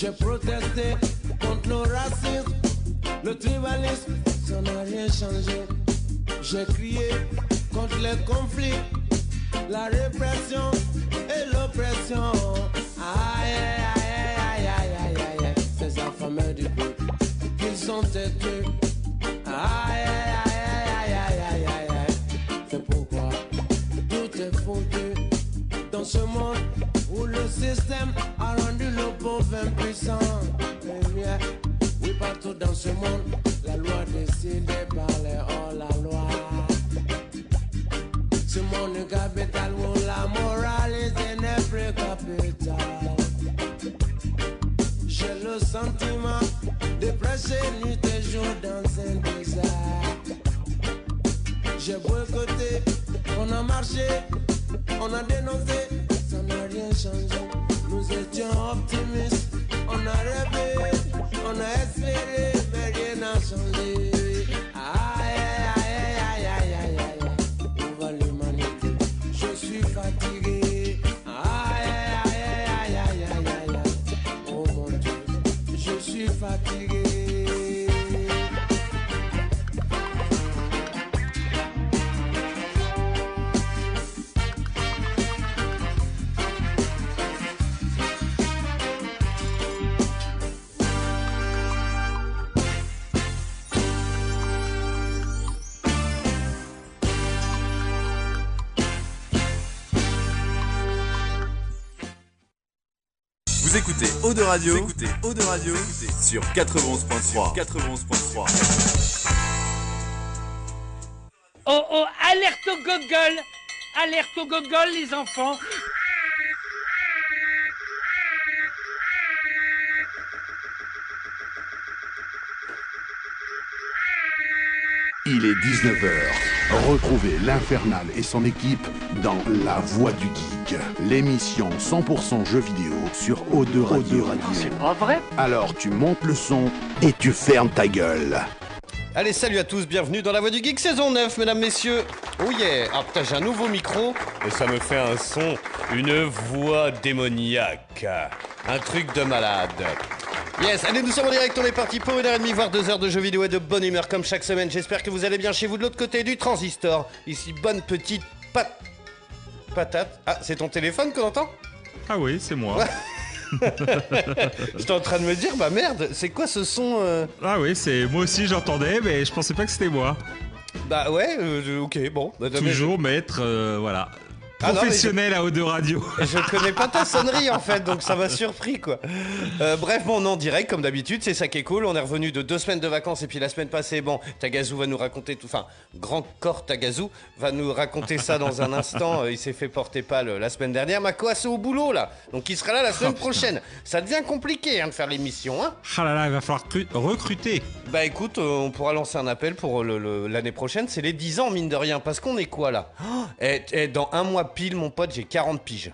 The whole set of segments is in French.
J'ai protesté contre le racisme, le tribalisme, ça n'a rien changé. J'ai crié contre les conflits, la répression et l'oppression. Aïe, aïe, aïe, aïe, aïe, aïe, ces affamés du peuple, qu'ils sont têtus. Aïe, aïe, aïe, aïe, aïe, aïe, aïe, c'est pourquoi tout est foutu dans ce monde où le système impuissant. Eh bien, oui, partout dans ce monde, la loi décidée par les hors-la-loi. Ce monde capital où la moralité n'est plus capitale. J'ai le sentiment de prêcher nuit et jour dans un désert. J'ai boycotté, on a marché, on a dénoncé, ça n'a rien changé. Nous étions optimistes, on a rêvé, on a espéré, mais rien n'a changé. Aïe, aïe, aïe, aïe, aïe, aïe, aïe, où va l'humanité? Je suis fatigué. Aïe, aïe, aïe, aïe, aïe, aïe, aïe, oh mon Dieu, je suis fatigué. Eau de Radio, vous écoutez. Eau de Radio. Sur 91.3. 91.3. Oh oh, alerte au gogol. Alerte au gogol, les enfants Il est 19h. Retrouvez l'Infernal et son équipe dans La Voix du Geek, l'émission 100% jeux vidéo sur O2 Radio. C'est pas vrai? Alors tu montes le son et tu fermes ta gueule. Allez, salut à tous, bienvenue dans la Voix du Geek saison 9, mesdames, messieurs. Oh yeah Ah putain, j'ai un nouveau micro et ça me fait un son, une voix démoniaque. Un truc de malade. Yes, allez, nous sommes en direct, on est parti pour une heure et demie, voire deux heures de jeux vidéo et de bonne humeur comme chaque semaine. J'espère que vous allez bien chez vous de l'autre côté du transistor. Ici, bonne petite pat... patate. Ah, c'est ton téléphone qu'on entend? Ah oui, c'est moi. J'étais en train de me dire, bah merde, c'est quoi ce son euh Ah oui, c'est moi aussi j'entendais, mais je pensais pas que c'était moi. Bah ouais, euh, ok, bon. Bah, Toujours maître, euh, voilà. Ah non, Professionnel à haut de radio. Je connais pas ta sonnerie en fait, donc ça m'a surpris quoi. Euh, bref, bon, on est en direct comme d'habitude, c'est ça qui est cool. On est revenu de deux semaines de vacances et puis la semaine passée, bon, Tagazu va nous raconter tout. Enfin, grand corps Tagazu va nous raconter ça dans un instant. Euh, Il s'est fait porter pâle euh, la semaine dernière. Mako, c'est au boulot là, donc il sera là la semaine prochaine. Ça devient compliqué hein, de faire l'émission, hein. Ah là là, il va falloir cru- recruter. Bah écoute, euh, on pourra lancer un appel pour l'année prochaine, c'est les 10 ans mine de rien, parce qu'on est quoi là? Et, et dans un mois pile, mon pote, j'ai 40 piges.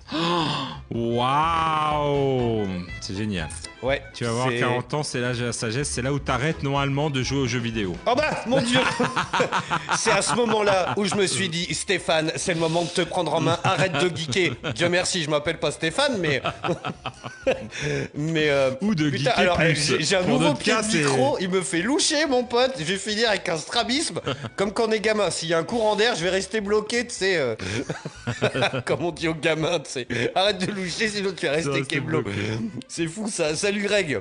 Waouh C'est génial. Ouais. Tu vas voir, c'est- 40 ans, c'est l'âge de la sagesse, c'est là où t'arrêtes normalement de jouer aux jeux vidéo. Oh bah, mon Dieu C'est à ce moment-là où je me suis dit, Stéphane, c'est le moment de te prendre en main, arrête de geeker. Dieu merci, je m'appelle pas Stéphane, mais... mais euh, Ou de putain, geeker alors, plus. j'ai un Pour nouveau pied de micro, il me fait loucher, mon pote, je vais finir avec un strabisme, comme quand on est gamin. S'il y a un courant d'air, je vais rester bloqué, tu sais, euh, comme on dit aux gamins, tu sais. Arrête de loucher, sinon tu vas rester keblo. C'est fou ça. Salut Greg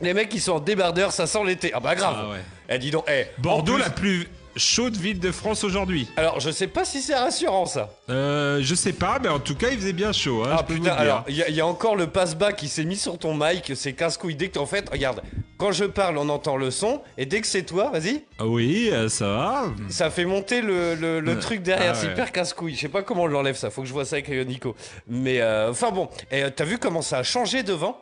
les mecs qui sont en débardeur, ça sent l'été. Ah bah grave. Ah ouais. Eh dis donc, eh. Bordeaux, plus- la plus chaude ville de France aujourd'hui. Alors je sais pas si c'est rassurant ça. Euh, je sais pas, mais en tout cas, il faisait bien chaud. Hein, ah putain, alors il y, a- il y a encore le passe-bas qui s'est mis sur ton mic, c'est casse-couille. Dès que en fait, regarde, quand je parle, on entend le son, et dès que c'est toi, vas-y, Ah Oui, euh, ça va. ça fait monter le, le- le Ouais. truc derrière. Ah c'est ouais. hyper casse-couille. Je sais pas comment on l'enlève ça. Faut que je vois ça avec euh, Nico. Mais euh, enfin bon, et euh, t'as vu comment ça a changé devant?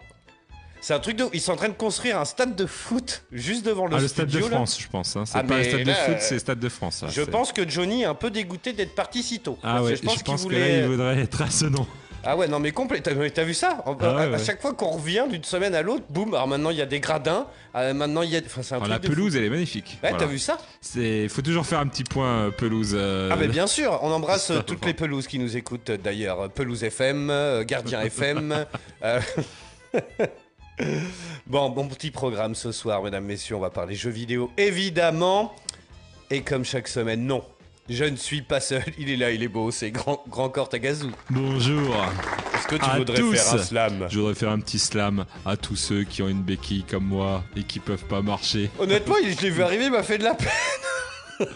C'est un truc de. Ils sont en train de construire un stade de foot juste devant le Ah, le Stade de là. France, je pense. hein. C'est Ah, pas le Stade là, de foot, c'est le Stade de France. Je pense que Johnny est un peu dégoûté d'être parti si tôt. Ah ouais, je pense, qu'il que voulait... là, il voudrait être à ce nom. Ah ouais, non mais complet. T'as vu ça? Ah ouais, à, chaque fois qu'on revient d'une semaine à l'autre, boum. Alors maintenant il y a des gradins. euh, maintenant il y a. Enfin un Alors, truc la pelouse, elle est magnifique. Ouais, Voilà. t'as vu ça? C'est, faut toujours faire un petit point euh, pelouse. euh, Ah mais bien sûr. On embrasse toutes les pelouses qui nous écoutent d'ailleurs. Pelouse FM, Gardien FM. Bon, bon petit programme ce soir, mesdames, messieurs. On va parler jeux vidéo, évidemment. Et comme chaque semaine, non. Je ne suis pas seul. Il est là, il est beau. C'est Grand, grand Corps Tagazu. Bonjour. Est-ce que tu À voudrais tous. faire un slam? Je voudrais faire un petit slam à tous ceux qui ont une béquille comme moi et qui peuvent pas marcher. Honnêtement, je l'ai vu arriver, il m'a fait de la peine.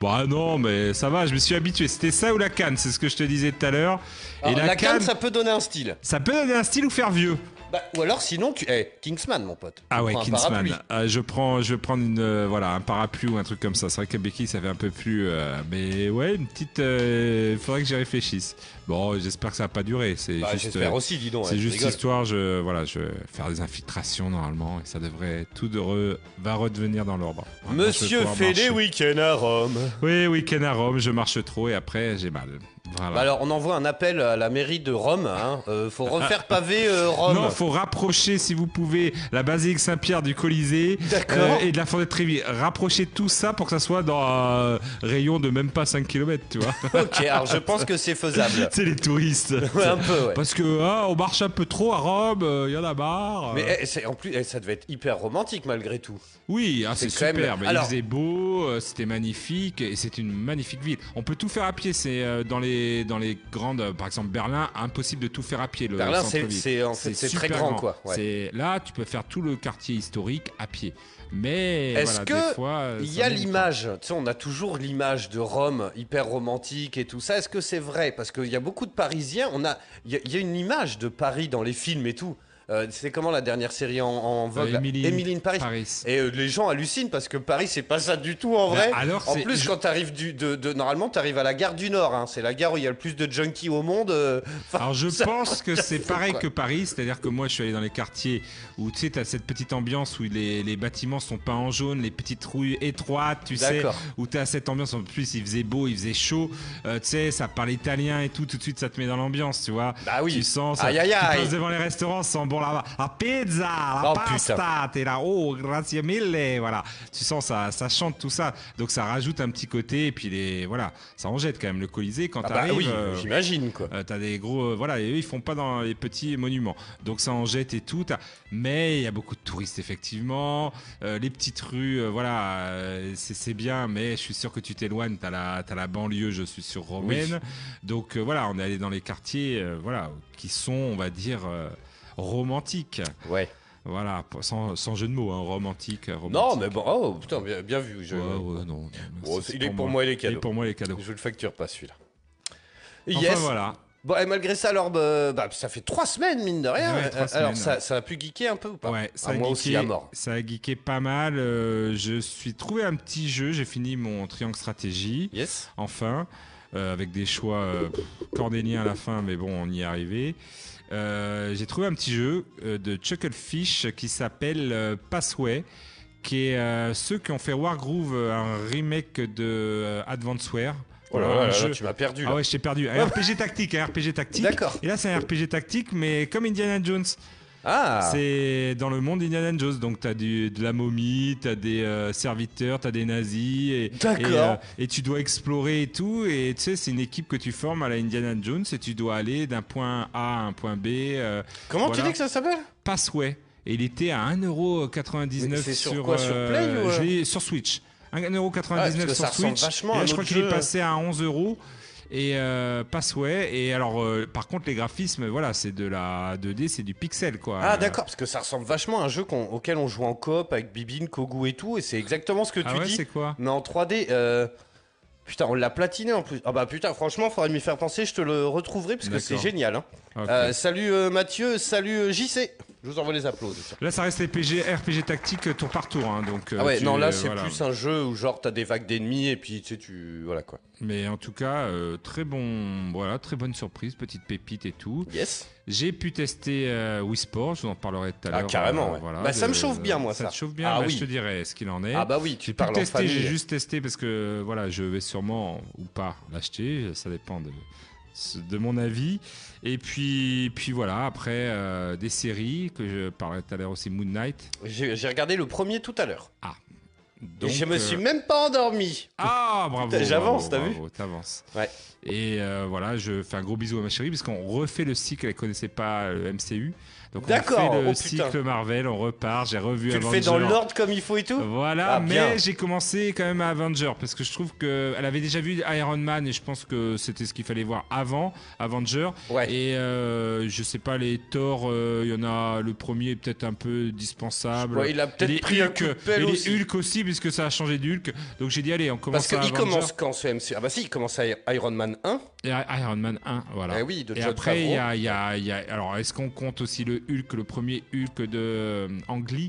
Bah non, mais ça va, je me suis habitué. C'était ça ou la canne, c'est ce que je te disais tout à l'heure. Et Alors, la, la canne, canne, ça peut donner un style. ça peut donner un style ou faire vieux. Bah, ou alors, sinon, tu. Eh, Kingsman, mon pote. Ah ouais, prends Kingsman. Euh, je prends, je vais prendre une, euh, voilà, un parapluie ou un truc comme ça. C'est vrai que béquille, ça fait un peu plus, euh, mais ouais, une petite. Il faudrait que j'y réfléchisse. Bon, j'espère que ça va pas durer. C'est Bah, juste. Euh, aussi, dis donc. C'est ouais, juste rigole. histoire, je, voilà, je vais faire des infiltrations normalement et ça devrait tout de re- va redevenir dans l'ordre. Monsieur fait des week-ends à Rome. Oui, week-end à Rome, je marche trop et après j'ai mal. Voilà. Bah alors, on envoie un appel à la mairie de Rome. Hein. Euh, faut refaire pavé euh, Rome. non, faut rapprocher si vous pouvez la basilique Saint-Pierre du Colisée euh, et de la forêt de Trévis. Rapprochez tout ça pour que ça soit dans un rayon de même pas 5 km, tu vois. ok, alors je pense que c'est faisable. C'est les touristes. Ouais, un peu, ouais. Parce que ah, on marche un peu trop à Rome, il y en a marre. Mais euh. eh, c'est- en plus, eh, ça devait être hyper romantique malgré tout. Oui, ah, c'est même- super. mais Alors- Il faisait beau, euh, c'était magnifique et c'est une magnifique ville. On peut tout faire à pied. C'est euh, dans les dans les grandes, euh, par exemple Berlin, impossible de tout faire à pied. Le Berlin, c'est- centre-ville. c'est- en fait, c'est très grand, quoi, ouais. C'est là, tu peux faire tout le quartier historique à pied. Mais Est-ce voilà, que fois, euh, Il y a l'image, tu sais, on a toujours l'image de Rome hyper romantique et tout ça. Est-ce que c'est vrai? Parce qu'il y a beaucoup de Parisiens, on a, il y, a- il y a une image de Paris dans les films et tout. Euh, c'est comment la dernière série en, en vogue Euh, là Emily in Emily in Paris. Paris. Et euh, les gens hallucinent parce que Paris, c'est pas ça du tout en Bah, vrai. alors, en plus, quand tu arrives du, de, de- normalement, tu arrives à la gare du Nord. hein. C'est la gare où il y a le plus de junkies au monde. euh, enfin, Alors je pense que c'est pareil quoi. que Paris, c'est-à-dire que moi je suis allé dans les quartiers où tu sais, tu as cette petite ambiance où les, les bâtiments sont peints en jaune, les petites rues étroites, tu sais, où tu as cette ambiance, en plus il faisait beau, il faisait chaud, euh, tu sais, ça parle italien et tout, tout de suite ça te met dans l'ambiance, tu vois. Bah oui. Tu sens ça. Aïe, aïe, Tu passes devant les restaurants, sent bon La pizza, la Oh, pasta, t'es là, oh, grazie mille, voilà. Tu sens ça, ça chante tout ça. Donc ça rajoute un petit côté et puis les, voilà, ça en jette quand même le Colisée quand Ah bah t'arrives. oui, euh, j'imagine quoi. euh, t'as des gros, euh, voilà, et eux ils font pas dans les petits monuments, donc ça en jette et tout. Mais il y a beaucoup de touristes effectivement. Les petites rues, voilà, c'est bien, mais je suis sûr que tu t'éloignes. T'as la, t'as la banlieue, je suis sur romaine, donc voilà, on est allé dans les quartiers, voilà, qui sont, on va dire, euh, romantiques. Ouais. Voilà, sans, sans jeu de mots, hein, romantique, Non, romantique. mais bon, oh putain, bien, bien vu. Je... Non, non, Bon, il est pour moi les Il est cadeaux. pour moi les cadeaux. Je le facture pas celui-là. Enfin Yes. voilà. Bon, et malgré ça, alors, bah, bah, ça fait trois semaines, mine de rien. Ouais, Euh, alors, semaines, ça, a pu geeker un peu ou pas Ouais, ça Ah, a Moi geeké, aussi, à mort. Ça a geeké pas mal. euh, je suis trouvé un petit jeu. J'ai fini mon triangle stratégie. Yes. Enfin, euh, avec des choix euh, cornéliens à la fin, mais bon, on y est arrivé. Euh, J'ai trouvé un petit jeu euh, de Chucklefish qui s'appelle euh, Passway, qui est ceux qui ont fait Wargroove, un remake de Advanceware. Oh là là, là, tu m'as perdu. ah ouais, je t'ai perdu. Un RPG tactique, un RPG tactique. D'accord. Et là, c'est un RPG tactique, mais comme Indiana Jones. Ah, C'est dans le monde d'Indiana Jones, donc t'as du- de la momie, t'as des euh, serviteurs, t'as des nazis, et, euh, et tu dois explorer et tout, et tu sais, c'est une équipe que tu formes à la Indiana Jones, et tu dois aller d'un point A à un point B. euh, comment tu dis que ça s'appelle? Passway. Et il était à 1,99€ Mais c'est sur quoi, sur euh, Play ou, je l'ai- Sur Switch. 1,99€ Ah, parce que sur Switch. et là, je crois qu'il est passé à 11 euros. Et euh, Passway. Et alors, euh, par contre, les graphismes, voilà, c'est de la 2D, c'est du pixel, quoi. Ah, d'accord, parce que ça ressemble vachement à un jeu qu'on- auquel on joue en coop avec Bibine, Kogu et tout, et c'est exactement ce que Ah tu ouais, dis. c'est quoi Mais en 3D, euh, putain, on l'a platiné en plus. Ah bah putain, franchement, faudrait m'y faire penser, je te le retrouverai parce que c'est génial. hein. Euh, salut Mathieu, salut JC. Je vous envoie les applaudissements. Là, ça reste les PG, RPG tactique tour par tour. hein, donc, euh, Ah ouais, tu- non, là euh, c'est voilà. plus un jeu où genre t'as des vagues d'ennemis et puis tu sais, tu. Voilà quoi. Mais en tout cas, euh, très bon, voilà, très bonne surprise, petite pépite et tout. Yes. J'ai pu tester euh, Wii Sport, je vous en parlerai tout à Ah, l'heure. carrément, euh, ouais. voilà, Bah, ça me chauffe bien, moi, ça. ça. te chauffe bien, Ah bah, oui. je te dirai ce qu'il en est. Ah bah oui, tu parles tester, j'ai juste testé parce que voilà, je vais sûrement ou pas l'acheter, ça dépend de, de mon avis. Et puis, puis voilà, après euh, des séries que je parlerai tout à l'heure aussi, Moon Knight. J'ai regardé le premier tout à l'heure. Donc, Et je me euh, suis même pas endormi. Ah, bravo. J'avance, t'as vu bravo, T'avances. Ouais. Et euh, voilà, je fais un gros bisou à ma chérie parce qu'on refait le cycle. Elle connaissait pas le MCU. Donc on fait le oh, cycle Marvel, on repart. J'ai revu Tu le Avengers. fais dans l'ordre comme il faut et tout Voilà, Ah, mais j'ai commencé quand même à Avenger parce que je trouve que elle avait déjà vu Iron Man et je pense que c'était ce qu'il fallait voir avant Avenger. Ouais. Et euh, je sais pas les Thor, euh, il y en a le premier est peut-être un peu dispensable. Ouais, il a peut-être pris un Hulk, coup de pelle et les aussi. Hulk aussi puisque ça a changé d'Hulk. Donc j'ai dit allez, on commence Parce à qu'il Avenger. commence quand ce MC Ah bah si, il commence à Iron Man 1. Et Iron Man 1, voilà. Eh oui, de Et après, il y Favreau. a, il y a- il y a- Alors, est-ce qu'on compte aussi le Hulk, le premier Hulk de euh, Euh,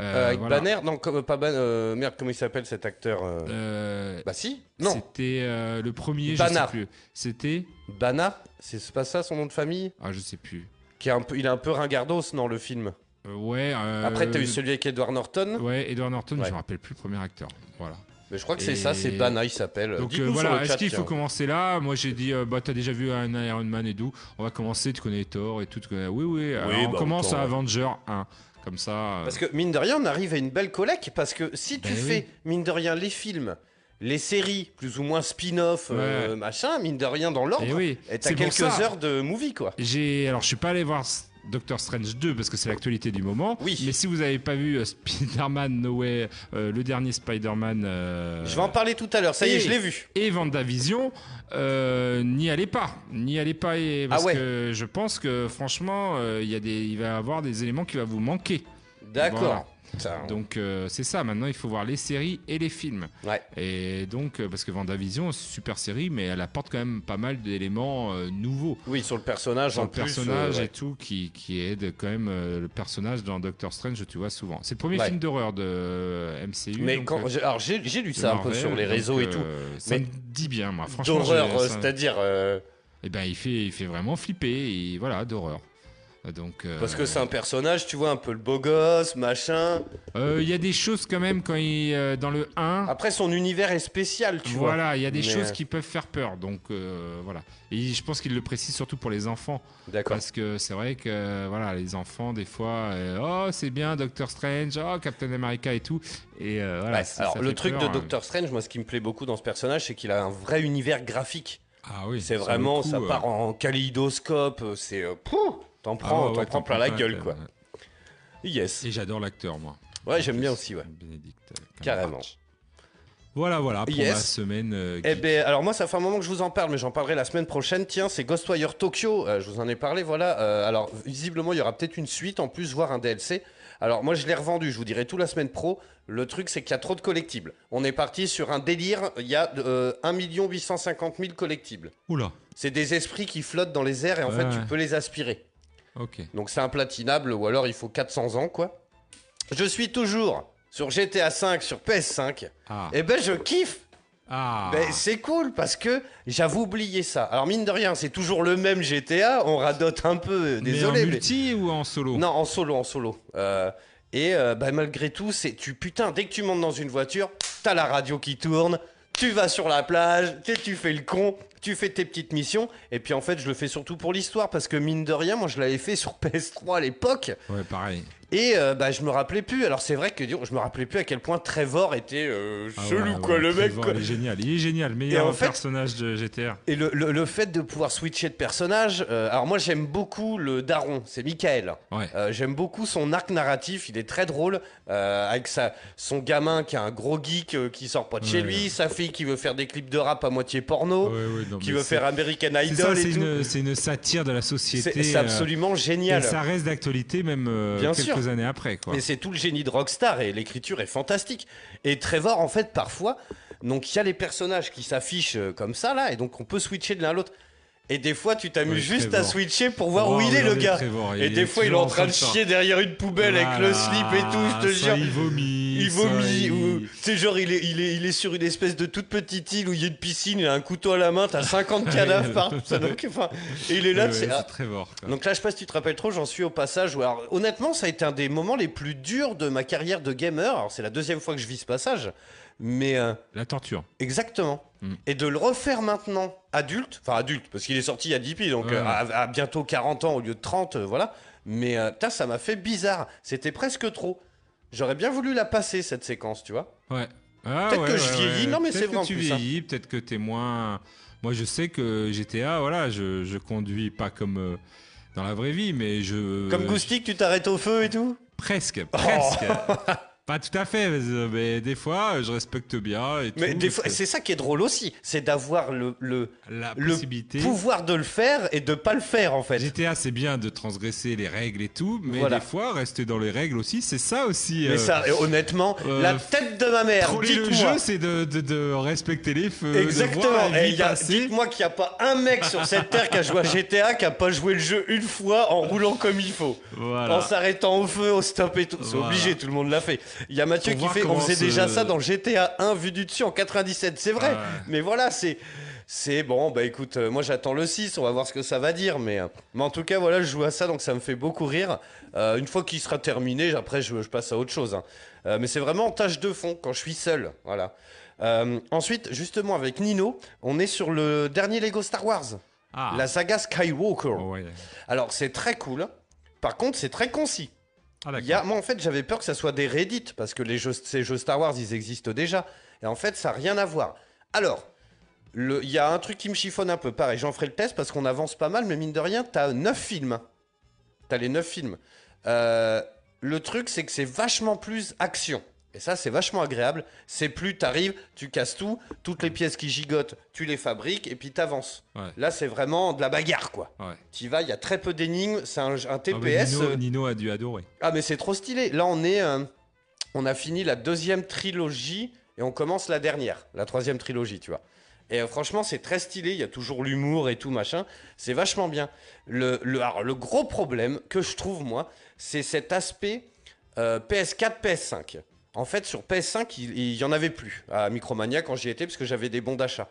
Euh, avec voilà. Banner Non, comme, pas Banner. euh, merde, comment il s'appelle cet acteur euh Bah si Non, C'était le premier, Bana. je sais plus. C'était. Bana C'est pas ça son nom de famille? Ah, je sais plus. qui est un peu, Il est un peu ringardos dans le film. Ouais. Après, t'as eu celui avec Edward Norton. Ouais, Edward Norton, Ouais. je me rappelle plus le premier acteur. Voilà. Mais je crois que c'est Et- ça, c'est Bana, il s'appelle. Donc Dites-nous euh, sur voilà, le est-ce chat, qu'il faut tiens. commencer là Moi j'ai dit, euh, bah t'as déjà vu un Iron Man et tout. On va commencer, tu connais Thor et tout. tu connais- Oui, oui. Alors, on bah, commence autant, à ouais. Avenger 1. Comme ça. euh, Parce que mine de rien, on arrive à une belle collecte parce que si tu Ben fais, mine de rien, les films, les séries, plus ou moins spin-off, euh, machin, mine de rien, dans l'ordre, Eh oui, et t'as c'est pour quelques ça. heures de movie, quoi. J'ai alors je suis pas allé voir S- Doctor Strange 2 parce que c'est l'actualité du moment. Oui. Mais si vous avez pas vu euh, Spider-Man No Way, euh, le dernier Spider-Man euh, Je vais en parler tout à l'heure, ça y est, je l'ai vu. et WandaVision, euh, n'y allez pas, n'y allez pas et, parce Ah ouais. que je pense que franchement il y a des il va y avoir des éléments qui vont vous manquer. D'accord. Ça- Donc euh, c'est ça. Maintenant il faut voir les séries et les films. Ouais. Et donc euh, parce que une super série mais elle apporte quand même pas mal d'éléments euh, nouveaux. Oui, sur le personnage, Sur en le plus, personnage ouais. et tout qui, qui aide quand même le personnage dans Doctor Strange tu vois souvent c'est le premier Ouais. film d'horreur de MCU Mais donc, quand, alors j'ai lu ça un peu sur les donc, réseaux et tout. ça Mais me dit bien moi franchement D'horreur, ça- c'est-à-dire. eh ben il fait il fait vraiment flipper et voilà d'horreur donc euh, Parce que c'est un personnage, tu vois, un peu le beau gosse, machin. euh, il y a des choses quand même quand il euh, dans le 1 Après, son univers est spécial, tu vois. voilà il y a des Mais, choses euh, qui peuvent faire peur donc voilà et je pense qu'il le précise surtout pour les enfants D'accord. Parce que c'est vrai que voilà, les enfants, des fois, oh, c'est bien Doctor Strange, oh, Captain America et tout. Et voilà, Ouais, Alors, le truc peur, de hein. Doctor Strange, moi, ce qui me plaît beaucoup dans ce personnage, c'est qu'il a un vrai univers graphique. Ah oui, C'est vraiment, coup, ça part en kaléidoscope, c'est. T'en ah prends, ouais, t'en ouais, prends plein la gueule, quoi. ouais. Yes. Et j'adore l'acteur, moi. Ouais, j'aime bien aussi, ouais. Carrément. Voilà, voilà, pour Yes. ma semaine. euh, Eh ben, alors moi, ça fait un moment que je vous en parle, mais j'en parlerai la semaine prochaine. Tiens, c'est Ghostwire Tokyo. Euh, je vous en ai parlé, voilà. Euh, alors, visiblement, il y aura peut-être une suite en plus, voire un DLC. Alors, moi, je l'ai revendu. Je vous dirai tout la semaine pro. Le truc, c'est qu'il y a trop de collectibles. On est parti sur un délire. Il y a euh, 1 850 000 collectibles. Oula, C'est des esprits qui flottent dans les airs et en fait, tu peux les aspirer. Ok. Donc, c'est implatinable ou alors il faut 400 ans, quoi. Je suis toujours sur GTA 5, sur PS5. Ah, Et ben, je kiffe. ah. Ben, c'est cool parce que j'avais oublié ça. Alors mine de rien, c'est toujours le même GTA. On radote un peu, mais désolé. en mais- multi ou en solo? Non, en solo, en solo. Euh, et euh, bah, malgré tout, c'est tu putain dès que tu montes dans une voiture, t'as la radio qui tourne. Tu vas sur la plage, tu fais le con, tu fais tes petites missions, et puis en fait je le fais surtout pour l'histoire, parce que mine de rien, moi je l'avais fait sur PS3 à l'époque, Ouais, pareil. Et euh, bah, je me rappelais plus. Alors c'est vrai que je me rappelais plus à quel point Trevor était euh, Ah chelou, ouais, quoi, ouais, le mec. Trevor. Il est génial, il est génial. Meilleur en fait- personnage de GTR. Et le, le- le fait de pouvoir switcher de personnage, euh, alors moi j'aime beaucoup le daron, c'est Michael. Ouais. Euh, j'aime beaucoup son arc narratif, il est très drôle, euh, avec sa, son gamin qui est un gros geek qui sort pas de chez lui, sa fille qui veut faire des clips de rap à moitié porno, non, qui veut faire American Idol c'est et une, satire de la société. c'est absolument Et génial. ça reste d'actualité même Bien quelques années après. Quoi. Mais c'est tout le génie de Rockstar et l'écriture est fantastique. Et Trevor, en fait, parfois, donc il y a les personnages qui s'affichent euh, comme ça là, et donc on peut switcher de l'un à l'autre. Et des fois, tu t'amuses juste à switcher pour voir Oh, où il est le gars. Et il des fois, il est en train de ça. chier derrière une poubelle avec le slip et tout, je te jure. Il vomit. Il vomit, il- ou c'est genre il est, il, est, il est sur une espèce de toute petite île où il y a une piscine, il a un couteau à la main, t'as 50 cadavres partout. ça, donc, enfin, et il est là, Ouais, c'est- ah. Donc là, je sais pas si tu te rappelles trop, j'en suis au passage où, alors, honnêtement, ça a été un des moments les plus durs de ma carrière de gamer. Alors, c'est la deuxième fois que je vis ce passage, mais euh, La torture. exactement. Mm. Et de le refaire maintenant, adulte, enfin adulte, parce qu'il est sorti il y a 10 piges, donc Ouais. euh, à, à bientôt 40 ans au lieu de 30, euh, voilà. Mais putain, ça m'a fait bizarre. C'était presque trop. J'aurais bien voulu la passer cette séquence, tu vois. Ouais. Ah, Peut-être ouais, que je vieillis. Non, mais Peut-être c'est vrai que en tu plus, hein. vieillis, peut-être que t'es moins. Moi, je sais que GTA, voilà, je, je conduis pas comme dans la vraie vie, mais je. Comme Goustic, tu t'arrêtes au feu et tout? Presque, Oh. pas tout à fait, mais, mais des fois, je respecte bien et Mais tout, fois, que c'est ça qui est drôle aussi, c'est d'avoir le, le, la le possibilité. pouvoir de le faire et de pas le faire en fait. GTA, c'est bien de transgresser les règles et tout, mais Voilà. des fois, rester dans les règles aussi, c'est ça aussi. Mais euh, ça, honnêtement, euh, la tête de ma mère, Troller le dites-moi. jeu, c'est de, de, de respecter les feux. Exactement. Et y a-. Dites-moi qu'il n'y a pas un mec sur cette terre qui a joué à GTA qui a pas joué le jeu une fois en roulant comme il faut. Voilà. En s'arrêtant au feu, au stop et tout. C'est Voilà. obligé, tout le monde l'a fait. Il y a Mathieu qui fait. On faisait déjà ça dans GTA 1 vu du dessus en 97. C'est vrai. Ouais. Mais voilà, c'est. C'est bon, bah écoute, euh, moi j'attends le 6, on va voir ce que ça va dire, mais, euh, mais en tout cas, voilà, je joue à ça, donc ça me fait beaucoup rire. Euh, une fois qu'il sera terminé, après je, je passe à autre chose. hein. Mais c'est vraiment en tâche de fond, quand je suis seul, voilà. Ensuite, justement, avec Nino, on est sur le dernier Lego Star Wars, Ah. la saga Skywalker. Oh, ouais. Alors, c'est très cool, par contre, c'est très concis. Ah, y a, moi, en fait, j'avais peur que ça soit des Reddit, parce que les jeux, ces jeux Star Wars, ils existent déjà. Et en fait, ça n'a rien à voir. Alors, il y a un truc qui me chiffonne un peu. Pareil, j'en ferai le test parce qu'on avance pas mal, mais mine de rien, t'as 9 films. T'as les 9 films. Euh, le truc, c'est que c'est vachement plus action. Et ça, c'est vachement agréable. C'est plus, t'arrives, tu casses tout, toutes les pièces qui gigotent, tu les fabriques, et puis t'avances. Ouais. Là, c'est vraiment de la bagarre, quoi. Ouais. Tu vas, il y a très peu d'énigmes, c'est un, Ah, TPS. Nino, euh, Nino a dû adorer. ah mais c'est trop stylé. Là on est, euh, on a fini la deuxième trilogie et on commence la dernière, la troisième trilogie, tu vois. Et euh, franchement c'est très stylé. Il y a toujours l'humour et tout machin. C'est vachement bien. Le, le, alors, le gros problème que je trouve moi, c'est cet aspect euh, PS4, PS5. En fait sur PS5 il, il y en avait plus à Micromania quand j'y étais parce que j'avais des bons d'achat.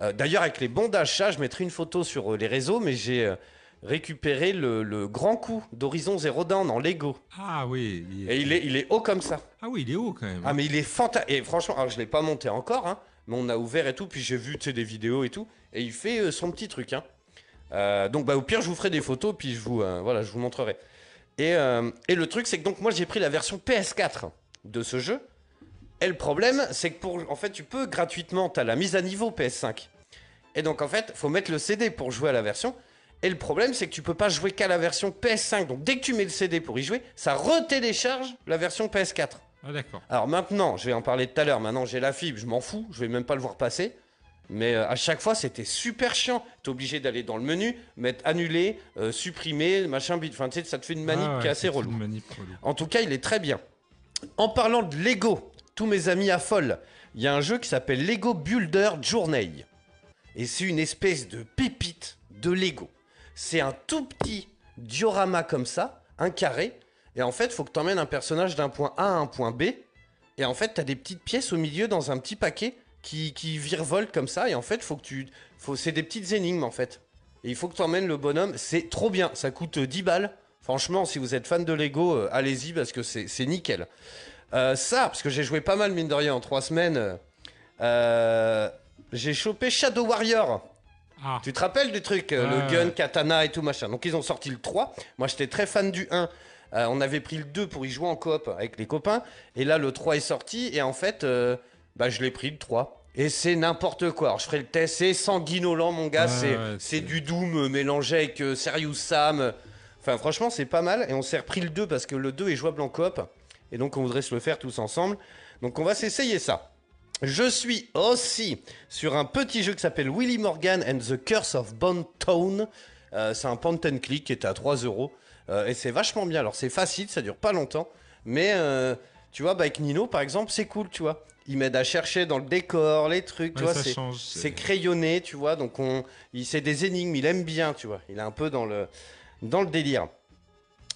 Euh, D'ailleurs avec les bons d'achat, je mettrai une photo sur euh, les réseaux, mais j'ai euh, récupéré le, le grand coup d'Horizon Zero Dawn en Lego. Ah oui. il est- Et il est, il est haut comme ça. Ah oui, il est haut quand même. Ah, mais il est fantastique. Et franchement, alors je l'ai pas monté encore, hein, mais on a ouvert et tout, puis j'ai vu des vidéos et tout, et il fait son petit truc. Hein. Donc, bah, au pire, je vous ferai des photos, puis je vous, voilà, je vous montrerai. Et, et le truc, c'est que donc moi, j'ai pris la version PS4 de ce jeu. Et le problème, c'est que pour, en fait, tu peux gratuitement, tu as la mise à niveau PS5. Et donc, en fait, faut mettre le CD pour jouer à la version. Et le problème, c'est que tu peux pas jouer qu'à la version PS5. Donc, dès que tu mets le CD pour y jouer, ça retélécharge la version PS4. Ah d'accord. Alors maintenant, je vais en parler tout à l'heure. Maintenant, j'ai la fibre, je m'en fous, je vais même pas le voir passer. Mais euh, à chaque fois, c'était super chiant. T'es obligé d'aller dans le menu, mettre annuler, euh, supprimer, machin, bit. Enfin, tu sais, ça te fait une manip Ah ouais, qui est assez relou. une manip relou. En tout cas, il est très bien. En parlant de Lego, tous mes amis affolent. Il y a un jeu qui s'appelle Lego Builder Journey. Et c'est une espèce de pépite de Lego. C'est un tout petit diorama comme ça, un carré. Et en fait, il faut que tu emmènes un personnage d'un point A à un point B. Et en fait, tu as des petites pièces au milieu dans un petit paquet qui, qui virevoltent comme ça. Et en fait, faut que tu, c'est des petites énigmes en fait. Et il faut que tu emmènes le bonhomme. C'est trop bien. Ça coûte euh, 10 balles. Franchement, si vous êtes fan de Lego, euh, allez-y parce que c'est nickel. Euh, ça, parce que j'ai joué pas mal, mine de rien, en 3 semaines. euh, j'ai chopé Shadow Warrior. Ah. Tu te rappelles du truc, le gun, ouais. katana et tout machin. Donc ils ont sorti le 3. Moi j'étais très fan du 1. Euh, on avait pris le 2 pour y jouer en coop avec les copains. Et là le 3 est sorti. Et en fait, bah, je l'ai pris le 3. Et c'est n'importe quoi. Alors je ferai le test. C'est sanguinolent, mon gars. C'est ouais, du Doom mélangé avec Serious Sam. Enfin, franchement, c'est pas mal. Et on s'est repris le 2 parce que le 2 est jouable en coop. Et donc on voudrait se le faire tous ensemble. Donc on va s'essayer ça. Je suis aussi sur un petit jeu qui s'appelle Willy Morgan and the Curse of Bone Town. Euh, c'est un point and click qui est à 3 euros. Euh, et c'est vachement bien. Alors c'est facile, ça dure pas longtemps. Mais euh, tu vois, bah, avec Nino par exemple, c'est cool, tu vois. Il m'aide à chercher dans le décor, les trucs, tu Ouais, vois. c'est crayonné, tu vois. Donc on, il c'est des énigmes, il aime bien, tu vois. Il est un peu dans le, dans le délire.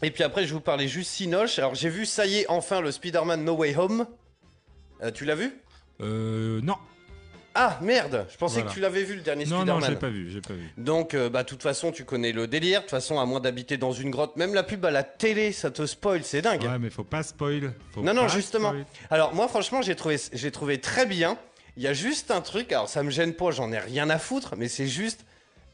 Et puis après, je vous parler juste Sinoche. Alors j'ai vu, ça y est, enfin le Spider-Man No Way Home. Euh, tu l'as vu? Euh, non. Ah merde, je pensais Voilà. que tu l'avais vu le dernier Non, non, Spider-Man. j'ai pas vu, j'ai pas vu. Donc, euh, bah, de toute façon, tu connais le délire. De toute façon, à moins d'habiter dans une grotte, même la pub à la télé, ça te spoil, c'est dingue. Ouais, mais faut pas spoil. Faut Non, non, justement. spoil. Alors, moi, franchement, j'ai trouvé, j'ai trouvé très bien. Il y a juste un truc, alors ça me gêne pas, j'en ai rien à foutre, mais c'est juste,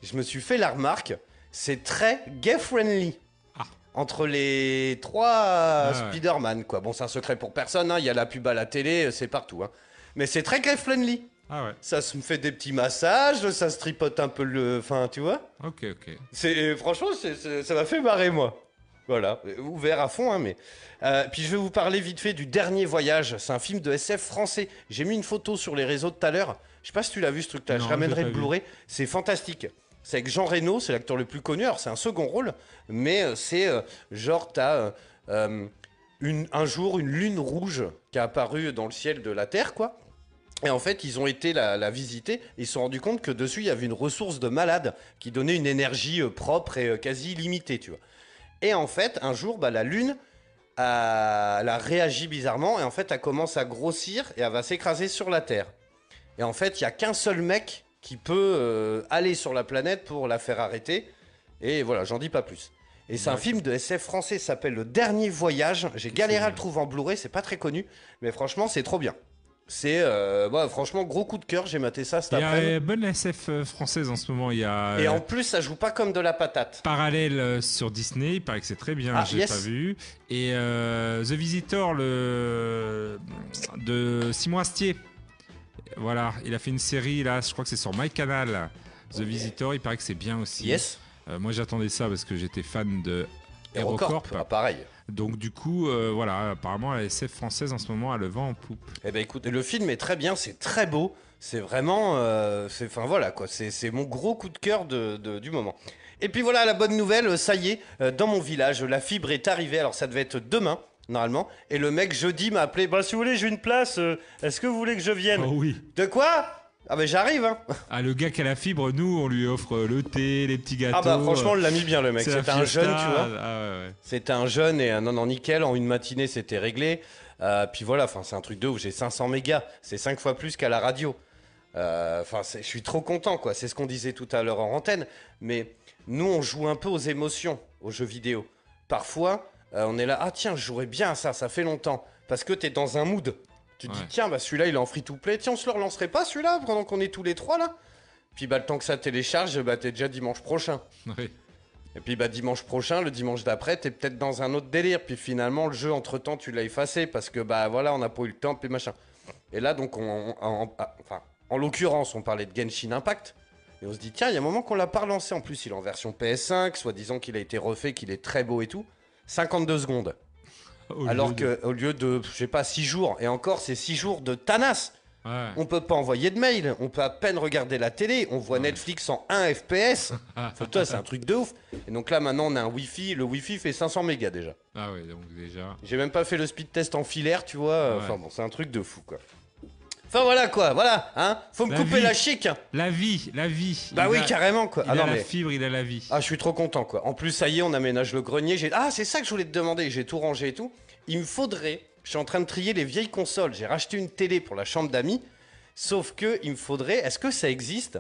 je me suis fait la remarque, c'est très gay-friendly. Ah. entre les trois Ah ouais. Spider-Man, quoi. Bon, c'est un secret pour personne, hein, il y a la pub à la télé, c'est partout. hein. Mais c'est très grave-friendly. Ah ouais, Ça se me fait des petits massages, ça se tripote un peu le... Enfin, tu vois ok, ok. c'est Franchement, c'est- c'est- ça m'a fait marrer, moi. Voilà, Euh, ouvert à fond, hein, mais... Euh, puis je vais vous parler vite fait du Dernier Voyage. C'est un film de SF français. J'ai mis une photo sur les réseaux tout à l'heure. Je sais pas si tu l'as vu ce truc-là. Je ramènerai le. Blu-ray. C'est fantastique. C'est avec Jean Reno, c'est l'acteur le plus connu. Alors c'est un second rôle, mais euh, c'est euh, genre t'as euh, un jour une lune rouge qui a apparu dans le ciel de la Terre, quoi. Et en fait, ils ont été la, visiter ils se sont rendus compte que dessus, il y avait une ressource de malade qui donnait une énergie propre et quasi illimitée, tu vois. Et en fait, un jour, bah, la Lune, elle a réagi bizarrement et en fait, elle commence à grossir et elle va s'écraser sur la Terre. Et en fait, il n'y a qu'un seul mec qui peut euh, aller sur la planète pour la faire arrêter. Et voilà, j'en dis pas plus. Et c'est un film de SF français, ça s'appelle Le Dernier Voyage. J'ai galéré à le trouver en Blu-ray, c'est pas très connu, mais franchement, c'est trop bien. C'est, euh, ouais, franchement, gros coup de cœur, j'ai maté ça cet Il y a euh, bonne SF euh, française en ce moment. Il y a Et en plus, ça joue pas comme de la patate. Parallèle sur Disney, il paraît que c'est très bien, Ah, j'ai yes. pas vu. Et euh, The Visitor le... de Simon Astier. Voilà, il a fait une série là, je crois que c'est sur MyCanal. The Visitor, il paraît que c'est bien aussi. Yes. Euh, moi j'attendais ça parce que j'étais fan de. Hérocorp. Ah, pareil. Donc du coup, euh, voilà, apparemment la SF française en ce moment a le vent en poupe. Eh ben écoute, le film est très bien, c'est très beau, c'est vraiment, euh, c'est, enfin voilà quoi, c'est, mon gros coup de cœur de, de- du moment. Et puis voilà la bonne nouvelle, ça y est, dans mon village, la fibre est arrivée. Alors ça devait être demain normalement, et le mec jeudi m'a appelé. Bah si vous voulez, j'ai une place. euh, est-ce que vous voulez que je vienne Oh oui. De quoi? Ah ben j'arrive. Hein. Ah le gars qui a la fibre, nous on lui offre le thé, les petits gâteaux. Ah bah franchement, on l'a mis bien le mec. c'est la C'était un jeune, tu vois. Ah ouais, ouais. C'était un jeune et un non en nickel. En une matinée, c'était réglé. Euh, puis voilà, enfin, c'est un truc de ouf. J'ai 500 mégas. C'est 5 fois plus qu'à la radio. Euh, Enfin, c'est- je suis trop content, quoi. C'est ce qu'on disait tout à l'heure en antenne. Mais nous, on joue un peu aux émotions, aux jeux vidéo. Parfois, euh, on est là, ah tiens, je jouerais bien à ça, ça fait longtemps. Parce que t'es dans un mood. Tu te dis, tiens, bah celui-là, il est en free to play. Tiens, on se le relancerait pas celui-là pendant qu'on est tous les trois là? Puis bah, le temps que ça télécharge, bah, t'es déjà dimanche prochain. Et puis bah dimanche prochain, le dimanche d'après, t'es peut-être dans un autre délire. Puis finalement, le jeu entre temps, tu l'as effacé parce que bah voilà, on n'a pas eu le temps, puis machin. Et là, donc, on, ah, enfin, en l'occurrence, on parlait de Genshin Impact. Et on se dit, tiens, il y a un moment qu'on l'a pas relancé. En plus, il est en version PS5, soit disant qu'il a été refait, qu'il est très beau et tout. 52 secondes. Au Alors lieu de- que au lieu de, je sais pas, 6 jours, et encore, c'est 6 jours de. Ouais. On peut pas envoyer de mail, on peut à peine regarder la télé, on voit Netflix en 1 FPS. Toi, c'est un truc de ouf. Et donc là, maintenant, on a un Wi-Fi. Le Wi-Fi fait 500 mégas déjà. Ah ouais, donc déjà. J'ai même pas fait le speed test en filaire, tu vois. Ouais. Enfin bon, c'est un truc de fou, quoi. Enfin voilà, quoi. Voilà, hein. Faut me La couper vie. la chic. La vie, la vie. Bah Il oui, a- carrément, quoi. Il Ah a non, la mais. fibre, il a la vie. Ah, je suis trop content, quoi. En plus, ça y est, on aménage le grenier. J'ai... Ah, c'est ça que je voulais te demander. J'ai tout rangé et tout. Il me faudrait. Je suis en train de trier les vieilles consoles. J'ai racheté une télé pour la chambre d'amis. Sauf que, il me faudrait. Est-ce que ça existe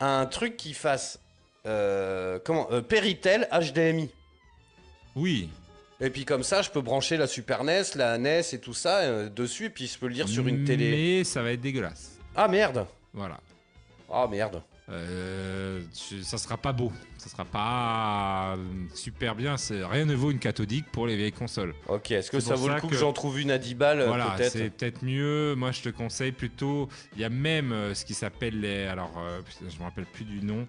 Un truc qui fasse. euh, comment euh, Péritel HDMI. Oui. Et puis comme ça, je peux brancher la Super NES, la NES et tout ça euh, dessus. Et puis je peux le lire sur une télé. Mais ça va être dégueulasse. Ah merde Voilà. Ah merde. Euh, ça sera pas beau. Ça sera pas super bien. Rien ne vaut une cathodique pour les vieilles consoles. Ok, est-ce que ça vaut le ça coup que, que- j'en trouve une à 10 balles euh, Voilà, c'est peut-être mieux. Moi, je te conseille plutôt. Il y a même euh, ce qui s'appelle les. Alors, je me rappelle plus du nom,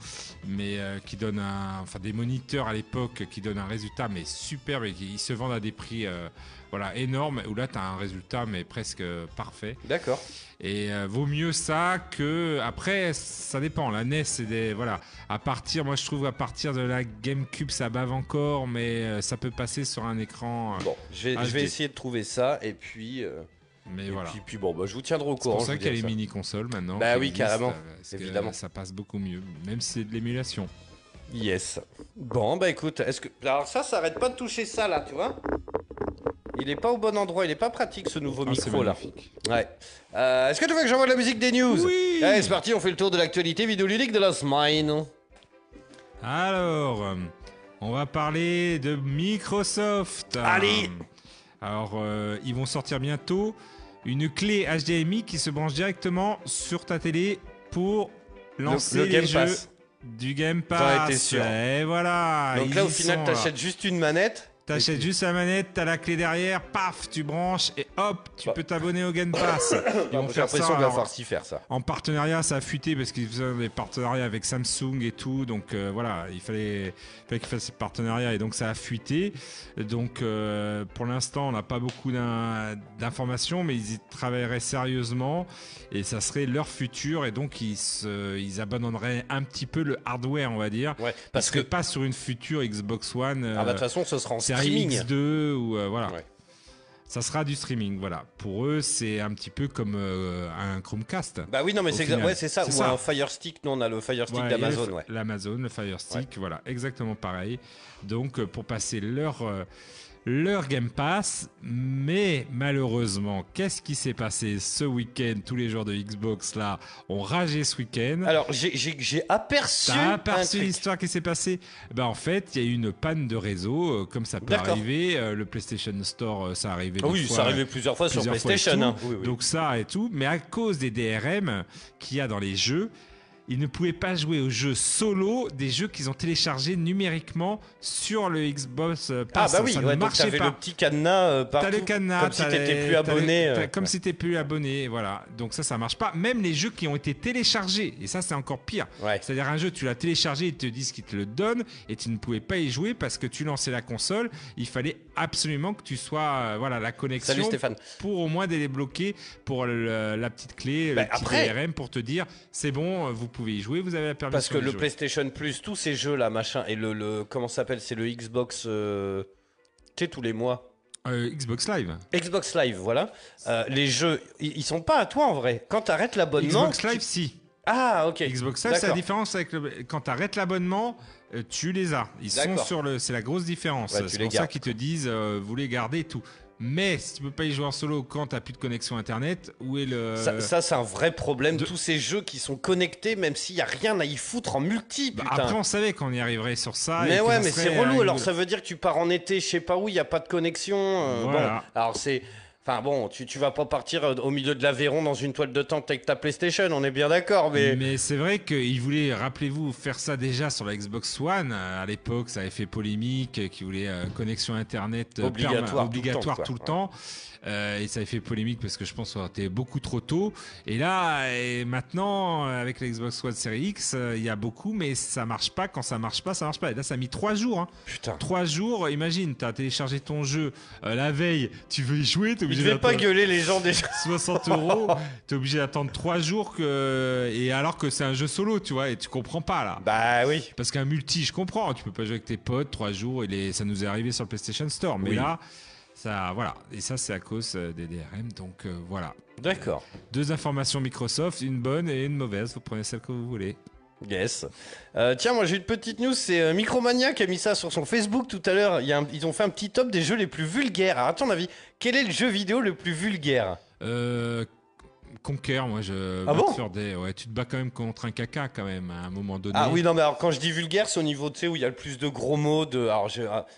mais qui donne un. Enfin, des moniteurs à l'époque qui donnent un résultat, mais superbe et qui ils se vendent à des prix. euh, voilà, énormes, où là tu as un résultat mais presque euh, parfait. D'accord. Et euh, vaut mieux ça que après ça dépend. La NES c'est des voilà à partir moi je trouve à partir de la GameCube ça bave encore mais euh, ça peut passer sur un écran. Bon, je vais, HD. je vais essayer de trouver ça et puis, mais et voilà. puis, puis bon, bah, je vous tiendrai au C'est courant. pour je ça qu'il y a les ça. mini consoles maintenant. Bah oui, carrément, que évidemment. ça passe beaucoup mieux, même si c'est de l'émulation. Yes. Bon, bah écoute, est-ce que alors ça, ça arrête pas de toucher ça là, tu vois Il est pas au bon endroit, il est pas pratique ce nouveau Ah, micro là. Ouais. Euh, est-ce que tu veux que j'envoie la musique des news Oui. Allez, c'est parti, on fait le tour de l'actualité vidéoludique de la semaine. Alors, euh, on va parler de Microsoft. Allez. Alors, euh, ils vont sortir bientôt une clé HDMI qui se branche directement sur ta télé pour lancer le les Game jeux Pass. du Game Pass. sûr. Et voilà. Donc là, au final, t'achètes juste une manette. T'achètes juste la manette, t'as la clé derrière, paf, tu branches et hop, tu Bah. peux t'abonner au Game Pass. Ils vont J'ai faire ça. l'impression qu'il va alors, falloir s'y faire ça. en partenariat, ça a fuité parce qu'ils faisaient des partenariats avec Samsung et tout. Donc euh, voilà, il fallait, il fallait qu'ils fassent ces partenariats et donc ça a fuité. Donc euh, pour l'instant, on n'a pas beaucoup d'in- d'informations, mais ils y travailleraient sérieusement et ça serait leur futur. Et donc ils, se, ils abandonneraient un petit peu le hardware, on va dire. Ouais, Parce parce que que. pas sur une future Xbox One. Ah bah de euh, toute façon, ce sera en streaming. X2 ou euh, voilà. Ouais. Ça sera du streaming, voilà. Pour eux, c'est un petit peu comme euh, un Chromecast. Bah oui, non, mais c'est ouais, ça. Ou ça. un Fire Stick. Nous, on a le Fire Stick Ouais, d'Amazon. L'Amazon, le Fire Stick, voilà, exactement pareil. Donc, euh, pour passer leur, euh, leur Game Pass, mais malheureusement, qu'est-ce qui s'est passé ce week-end Tous les joueurs de Xbox, là, ont ragé ce week-end. Alors, j'ai- aperçu. T'as aperçu l'histoire qui s'est passée ben, En fait, il y a eu une panne de réseau, euh, comme ça peut arriver. euh, le PlayStation Store, euh, ça arrivait Ah oui, fois, ça arrivait plusieurs fois sur plusieurs et PlayStation. hein. Oui, oui. Donc ça et tout, mais à cause des DRM qu'il y a dans les jeux, ils ne pouvaient pas jouer aux jeux solo des jeux qu'ils ont téléchargés numériquement sur le Xbox euh, ah bah oui, ça ouais, ne marchait pas. le petit cadenas euh, partout. T'as le cadenas, Comme si t'étais plus abonné. euh, Comme ouais. si t'étais plus abonné, voilà. Donc ça, ça marche pas. Même les jeux qui ont été téléchargés, et ça, c'est encore pire. Ouais. C'est-à-dire un jeu, tu l'as téléchargé, ils te disent qu'ils te le donnent, et tu ne pouvais pas y jouer parce que tu lançais la console. Il fallait absolument que tu sois, euh, voilà, la connexion Salut Stéphane. pour au moins débloquer pour le- la petite clé, Bah, le petit après- DRM pour te dire c'est bon, vous pouvez y jouer, vous avez la permission. Parce que le jouer. PlayStation Plus, tous ces jeux là, machin, et le, le comment s'appelle, c'est le Xbox, euh, tu sais tous les mois. Euh, Xbox Live. Xbox Live, voilà. Euh, les jeux, ils, sont pas à toi en vrai. Quand t'arrêtes l'abonnement. Xbox Live, si. Ah ok. Xbox Live, c'est la différence avec le... quand tu arrêtes l'abonnement, tu les as. Ils sont sur le. C'est la grosse différence. Ouais, c'est pour ça qu'ils te disent vous les gardez et tout. Mais si tu peux pas y jouer en solo quand t'as plus de connexion internet, où est le. Ça, ça, c'est un vrai problème. de- Tous ces jeux qui sont connectés, même s'il y a rien à y foutre en multi, Bah, après, on savait qu'on y arriverait sur ça. mais ouais, mais c'est relou. Alors ça veut dire que tu pars en été, je sais pas où, il y a pas de connexion. euh, Voilà. Bon, alors c'est. Enfin bon, tu, tu vas pas partir euh, au milieu de l'Aveyron dans une toile de tente avec ta PlayStation, on est bien d'accord, mais. Mais c'est vrai qu'ils voulaient, rappelez-vous, faire ça déjà sur la Xbox One. Euh, À l'époque, ça avait fait polémique, euh, qui voulait euh, connexion Internet euh, Obligatoire perma- tout le obligatoire temps, tout le temps. Euh, et ça avait fait polémique parce que je pense que ça était beaucoup trop tôt. Et là, et maintenant, euh, avec la Xbox One Series X, euh, il y a beaucoup, mais ça marche pas. Quand ça marche pas, ça marche pas. Et là, ça a mis trois jours. hein. Putain. Trois jours, imagine, tu as téléchargé ton jeu euh, la veille, tu veux y jouer, t'es obligé devait pas d'attendre- gueuler les gens déjà. 60 euros, t'es obligé d'attendre 3 jours que... et alors que c'est un jeu solo, tu vois, et tu comprends pas là. Bah oui. Parce qu'un multi, je comprends, tu peux pas jouer avec tes potes 3 jours, et les... ça nous est arrivé sur le PlayStation Store. Mais Oui. là, ça, voilà. Et ça, c'est à cause euh, des DRM, donc euh, voilà. D'accord. Deux informations Microsoft, une bonne et une mauvaise, vous prenez celle que vous voulez. Yes. Euh, tiens, moi j'ai une petite news, c'est euh, Micromania qui a mis ça sur son Facebook tout à l'heure. Ils ont fait un petit top des jeux les plus vulgaires. Alors, à ton avis, quel est le jeu vidéo le plus vulgaire? Euh... Conquer, moi je. Ah bon? Ouais, tu te bats quand même contre un caca quand même à un moment donné. Ah oui, non, mais alors quand je dis vulgaire, c'est au niveau, tu sais, où il y a le plus de gros mots, de, alors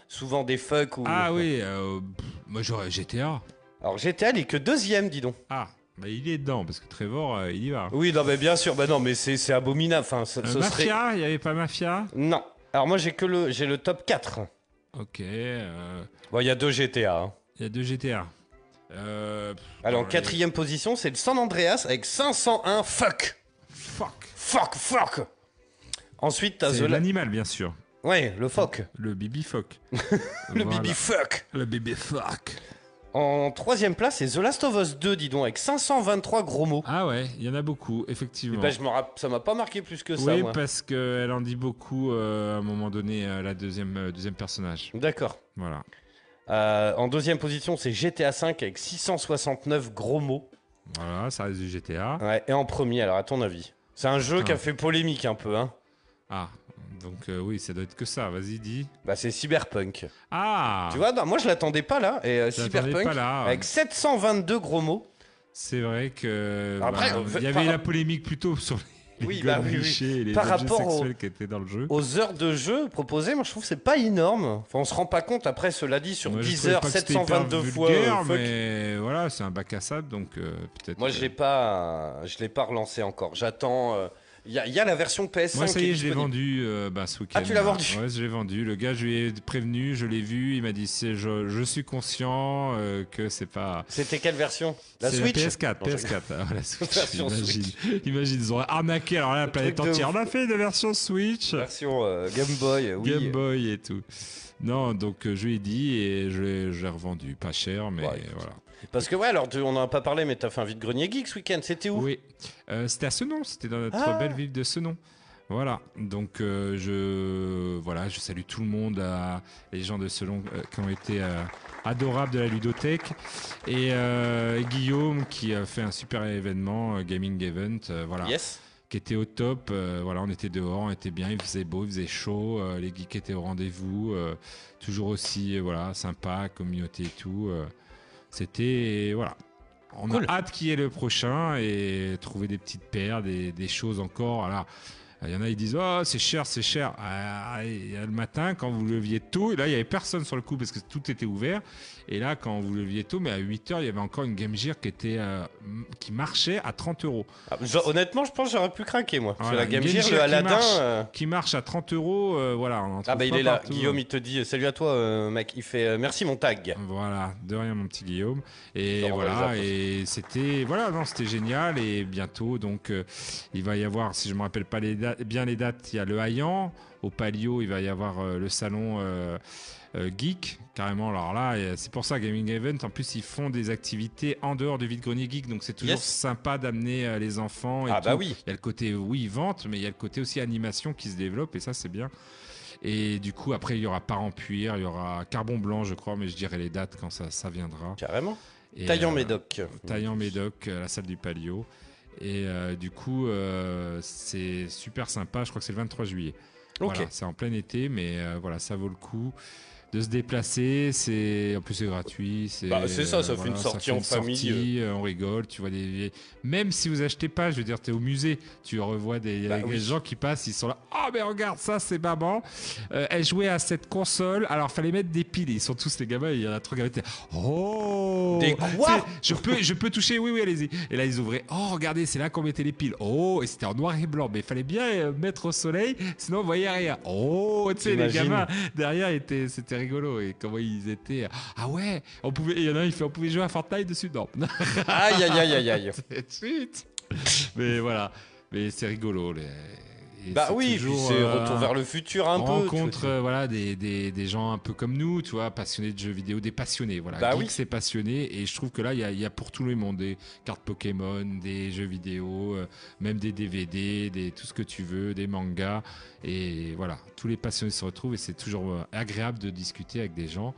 souvent des fuck ou. Ah oui, euh, pff, moi j'aurais GTA. Alors GTA, il est que deuxième, dis donc. Ah, bah il est dedans parce que Trevor, euh, il y va. Oui, non, mais bien sûr, bah non, mais c'est, c'est abominable. Enfin, ce, Euh, ce serait. Mafia, il y avait pas Mafia? Non. Alors moi j'ai que le, j'ai le top 4. Ok, euh, Bon, il y a deux GTA. hein. il y a deux GTA. Euh, pff, Alors en quatrième position, c'est le San Andreas avec 501 fuck. Fuck. Fuck, fuck. Ensuite, t'as C'est The La- l'animal, bien sûr. Ouais, le fuck. Le bibi fuck. Le Voilà. bibi fuck. Le bibi fuck. En troisième place, c'est The Last of Us 2, dis donc, avec 523 gros mots. Ah ouais, il y en a beaucoup, effectivement. Bah, je me rapp- ça m'a pas marqué plus que ça, oui, moi. parce qu'elle en dit beaucoup euh, à un moment donné, euh, la deuxième, euh, deuxième personnage. D'accord. Voilà. Euh, en deuxième position, c'est GTA 5 avec 669 gros mots. Voilà, ça reste du GTA. Ouais, et en premier, alors à ton avis? C'est un jeu qui a Ah. fait polémique un peu, hein Ah, donc euh, oui, ça doit être que ça. Vas-y, dis. Bah, c'est Cyberpunk. Ah Tu vois, non, moi je l'attendais pas là. Et euh, Cyberpunk, pas là. avec 722 gros mots. C'est vrai que Après, bah, euh, il y par- avait la polémique plutôt sur les, Oui, bah oui, oui. et les Par rapport au- sexuels qui étaient dans le jeu. Aux heures de jeu proposées, moi je trouve que c'est pas énorme. Enfin, on se rend pas compte après, cela dit, sur Moi, je 10 trouvais heures, pas que c'était hyper 722 fois. vulgaire, mais voilà, c'est un bac à sable, donc euh, peut-être. Moi, l'ai pas, je l'ai pas relancé encore. J'attends. Il y, a- il y a la version PS5. Moi, ça y est je l'ai vendu euh, bah, ce week-end. Ah, tu l'as vendu Ouais, je l'ai vendu. Le gars, je lui ai prévenu, je l'ai vu. Il m'a dit c'est- je, je suis conscient euh, que c'est pas. C'était quelle version? La Switch? PS4, Non, je- PS4. ah, la Switch, Version imagine. Imagine, ils ont arnaqué alors là, la planète entière. On a fait une version Switch, Version euh, Game Boy, oui. Game Boy et tout. Non, donc euh, je lui ai dit et je l'ai revendu. Pas cher, mais Ouais, voilà. Parce que ouais, alors tu- on en a pas parlé, mais t'as fait un vide grenier geek ce week-end. C'était où? Oui, Euh, c'était à Senon, c'était dans notre Ah. belle ville de Senon. Voilà, donc euh, je voilà, je salue tout le monde, à les gens de Senon euh, qui ont été euh, adorables de la ludothèque et euh, Guillaume qui a fait un super événement, euh, gaming event, euh, voilà, Yes. qui était au top. euh, voilà, on était dehors, on était bien, il faisait beau, il faisait chaud, euh, les geeks étaient au rendez-vous, euh, toujours aussi euh, voilà sympa, communauté et tout. C'était voilà. On Cool. a hâte qu'il y ait le prochain et trouver des petites paires, des, des choses encore. Alors, il y en a, ils disent Oh, c'est cher, c'est cher. Ah, il y a le matin, quand vous leviez tôt, et là, il n'y avait personne sur le coup parce que tout était ouvert. Et là, quand vous leviez tôt, mais à 8 heures, il y avait encore une Game Gear qui, était, euh, qui marchait à 30 euros. Ah, honnêtement, je pense que j'aurais pu craquer moi. Voilà, la Game Gear, le qui Aladdin. marche. euh, Qui marche à 30 euros, euh, voilà. on en Ah bah il est là. partout. Guillaume, il te dit salut à toi, mec. Il fait merci mon tag. Voilà, de rien mon petit Guillaume. Et Non, voilà, et c'était voilà, non, c'était génial. Et bientôt, donc, il va y avoir, si je me rappelle pas les dates, bien les dates, il y a le Hayan. Au Palio, il va y avoir le salon euh, euh, geek, carrément. Alors là, et c'est pour ça Gaming Event. En plus, ils font des activités en dehors du vide grenier geek, donc c'est toujours Yes. sympa d'amener euh, les enfants. Et Ah bah oui. Il y a le côté oui vente, mais il y a le côté aussi animation qui se développe, et ça c'est bien. Et du coup, après, il y aura Parent Puir, il y aura Carbon Blanc, je crois, mais je dirai les dates quand ça, ça viendra. Carrément. Et, Taillant euh, Médoc. Taillant Médoc, à la salle du Palio. Et euh, du coup, euh, c'est super sympa. Je crois que c'est le 23 juillet. Ok. Voilà, c'est en plein été, mais euh, voilà, ça vaut le coup de se déplacer. C'est en plus c'est gratuit. C'est Bah, c'est ça, ça fait une sortie fait en une famille, sortie, euh, on rigole. Tu vois des même si vous achetez pas, je veux dire, t'es au musée, tu revois des, Bah des oui. gens qui passent, ils sont là. Ah mais regarde ça, c'est maman. Euh, elle jouait à cette console. Alors fallait mettre des piles. Ils sont tous les gamins. Il y en a trois gamins. Oh. Des quoi? Je peux, je peux toucher. Oui, oui, allez-y. Et là ils ouvraient. Oh regardez, c'est là qu'on mettait les piles. Oh et c'était en noir et blanc. Mais il fallait bien euh, mettre au soleil, sinon on voyait rien. Oh, tu sais les gamins derrière étaient, c'était rigolo et comment ils étaient. Ah ouais, on pouvait. Il y en a un, il fait, on pouvait jouer à Fortnite dessus. Non. Aïe aïe aïe aïe aïe. Chut. Mais voilà. Mais c'est rigolo. les- et Bah oui, puis toujours, c'est euh, retour vers le futur un on peu. rencontre voilà des, des, des gens un peu comme nous, tu vois, passionnés de jeux vidéo, des passionnés, voilà. Bah oui. c'est passionné et je trouve que là il y a, y a pour tout le monde des cartes Pokémon, des jeux vidéo, euh, même des DVD, des tout ce que tu veux, des mangas et voilà, tous les passionnés se retrouvent et c'est toujours euh, agréable de discuter avec des gens.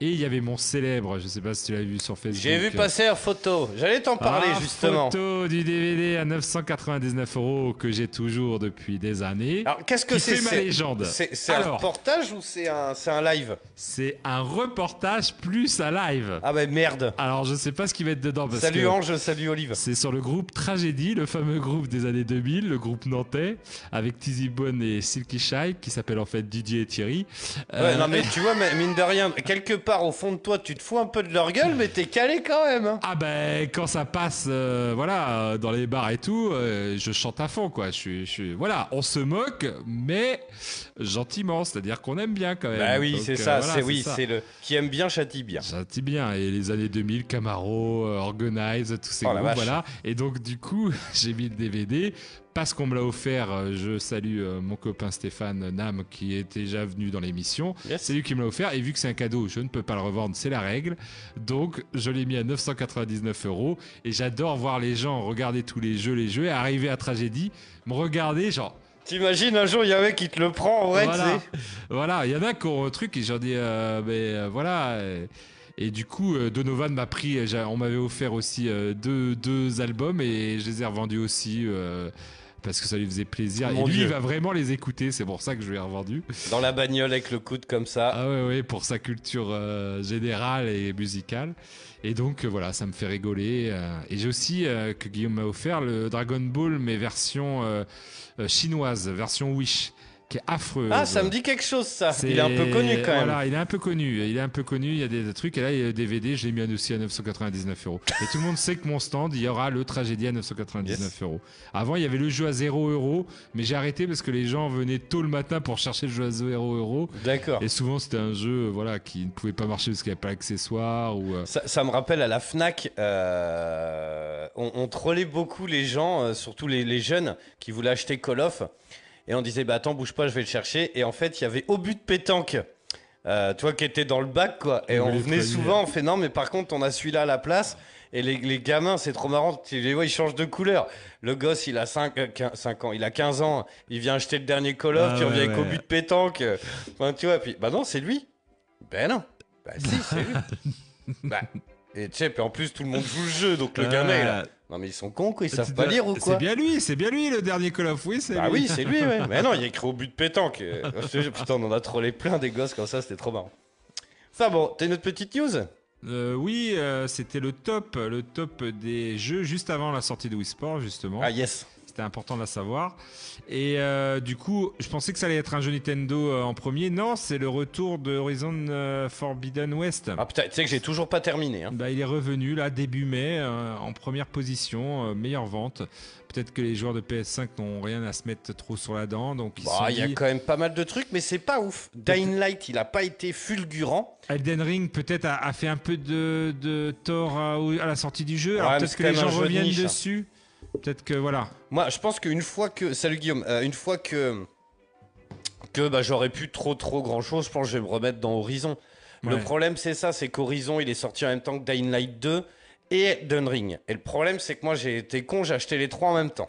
Et il y avait mon célèbre, je sais pas si tu l'as vu sur Facebook. J'ai vu passer la photo. J'allais t'en parler ah, justement. Photo du DVD à 999 euros que j'ai toujours depuis des années. Alors qu'est-ce que c'est ma légende. C'est un reportage ou c'est un, un live C'est un reportage plus un live. Ah bah merde. Alors je sais pas ce qui va être dedans parce Salut que Ange, salut Olive. c'est sur le groupe Tragédie, le fameux groupe des années 2000, le groupe nantais, avec Tizzy Bone et Silky Shy, qui s'appelle en fait Didier et Thierry. Ouais, Euh, non mais tu vois, mine de rien, quelque part au fond de toi, tu te fous un peu de leur gueule, mais t'es calé quand même. hein. Ah ben quand ça passe, euh, voilà, euh, dans les bars et tout, euh, je chante à fond quoi. Je suis, je voilà, on se moque, mais gentiment, c'est-à-dire qu'on aime bien quand même. Bah oui, c'est euh, ça, voilà, c'est oui, c'est le qui aime bien châtie bien. Châtie bien. Et les années 2000, Camaro, Organize, tous ces Oh groupes, voilà. Et donc, du coup, j'ai mis le DVD. Parce qu'on me l'a offert, je salue euh, mon copain Stéphane Nam qui est déjà venu dans l'émission. Yes. C'est lui qui me l'a offert. Et vu que c'est un cadeau, je ne peux pas le revendre, c'est la règle. Donc, je l'ai mis à 999 euros. Et j'adore voir les gens regarder tous les jeux, les jeux, et arriver à Tragédie, me regarder, genre, T'imagines un jour, il y a un mec qui te le prend en vrai, voilà. il y en a qui ont un truc et j'en dis, euh, mais euh, voilà. Et du coup, euh, Donovan m'a pris, on m'avait offert aussi deux, deux albums et je les ai revendus aussi euh, parce que ça lui faisait plaisir. Mon et lui, Dieu. il va vraiment les écouter, c'est pour ça que je lui ai revendu. Dans la bagnole avec le coude comme ça. Ah ouais, ouais, pour sa culture euh, générale et musicale. Et donc euh, voilà, ça me fait rigoler. euh. et j'ai aussi, euh, que Guillaume m'a offert, le Dragon Ball, mais version chinoise, version Wish. Qui est affreuse. Ah, ça me dit quelque chose, ça. Il est un peu connu quand même. Voilà, il est un peu connu. Il est un peu connu. Il y a des, des trucs. Et là, il y a le DVD, je l'ai mis aussi à 999 euros. Et tout le monde sait que mon stand, il y aura le tragédie à 999 Yes. euros. Avant, il y avait le jeu à 0 euros, mais j'ai arrêté parce que les gens venaient tôt le matin pour chercher le jeu à 0 euros. D'accord. Et souvent, c'était un jeu, voilà, qui ne pouvait pas marcher parce qu'il n'y avait pas d'accessoires ou. euh, Ça, ça me rappelle à la Fnac, euh, on, on trollait beaucoup les gens, euh, surtout les, les jeunes qui voulaient acheter Call of, et on disait bah attends bouge pas, je vais le chercher. Et en fait, il y avait au but de pétanque, euh, toi qui étais dans le bac quoi. Et On on venait souvent, on fait non mais par contre on a celui-là à la place. Et les, les gamins, c'est trop marrant, tu les vois, ils changent de couleur. Le gosse, il a 5, ans, il a 15 ans, il vient acheter le dernier Call of, Ah tu reviens ouais, avec au but de pétanque. Enfin, tu vois, puis bah non, c'est lui. Ben non. Bah si, c'est lui. bah, et tu sais, puis en plus, tout le monde joue le jeu, donc le gamin, il a- Non, mais ils sont cons, quoi, ils savent pas lire ou quoi C'est bien lui, c'est bien lui le dernier Call of. Oui, c'est Bah lui. oui, c'est lui, ouais. Mais non, il a écrit au but de pétanque. Euh, Putain, on en a trollé plein des gosses comme ça, c'était trop marrant. Enfin bon, t'as une autre petite news? Euh, oui, euh, c'était le top, le top des jeux juste avant la sortie de Wii Sport, justement. Ah yes. C'était important de la savoir. Et euh, du coup, je pensais que ça allait être un jeu Nintendo euh, en premier. Non, c'est le retour de Horizon euh, Forbidden West. Ah putain, tu sais que j'ai toujours pas terminé. Hein. Bah, il est revenu là début mai euh, en première position, euh, meilleure vente. Peut-être que les joueurs de PS5 n'ont rien à se mettre trop sur la dent, donc Bah, il y a dit, quand même pas mal de trucs, mais c'est pas ouf. Dying Light, il a pas été fulgurant. Elden Ring peut-être a, a fait un peu de, de tort à, à la sortie du jeu. Ouais, Alors peut-être que les gens reviennent niche, hein. Peut-être que voilà. Moi, je pense qu'une fois que. Salut Guillaume. Euh, une fois que. Que bah, j'aurais pu trop trop grand chose, je pense que je vais me remettre dans Horizon. Le problème, c'est ça c'est qu'Horizon, il est sorti en même temps que Dying Light 2 et Elden Ring. Et le problème, c'est que moi, j'ai été con, j'ai acheté les trois en même temps.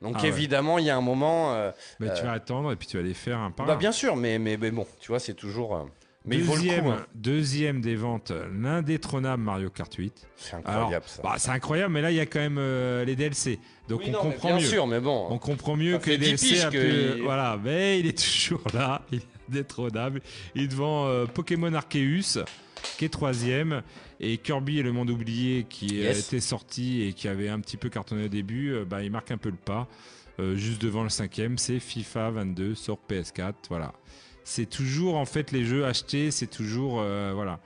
Donc Ah évidemment, il y a un moment. euh, Bah, Tu vas attendre et puis tu vas les faire un par bah, bien sûr, mais, mais, mais bon, tu vois, c'est toujours. Euh, Mais il vaut le deuxième, coup. hein. deuxième des ventes, l'indétrônable Mario Kart 8. C'est Alors, incroyable ça. bah, c'est incroyable, mais là il y a quand même euh, les DLC, donc Oui, on non, comprend bien mieux. sûr, mais bon. On comprend mieux Ça que les fait 10 DLC piges un que peu- il- Voilà, mais il est toujours là, il est indétrônable. Il est devant euh, Pokémon Arceus, qui est troisième, et Kirby et le monde oublié, qui euh, Yes. était sorti et qui avait un petit peu cartonné au début, euh, bah, il marque un peu le pas. Euh, juste devant le cinquième, c'est FIFA 22 sur PS4, voilà. C'est toujours en fait les jeux achetés, c'est toujours euh, voilà.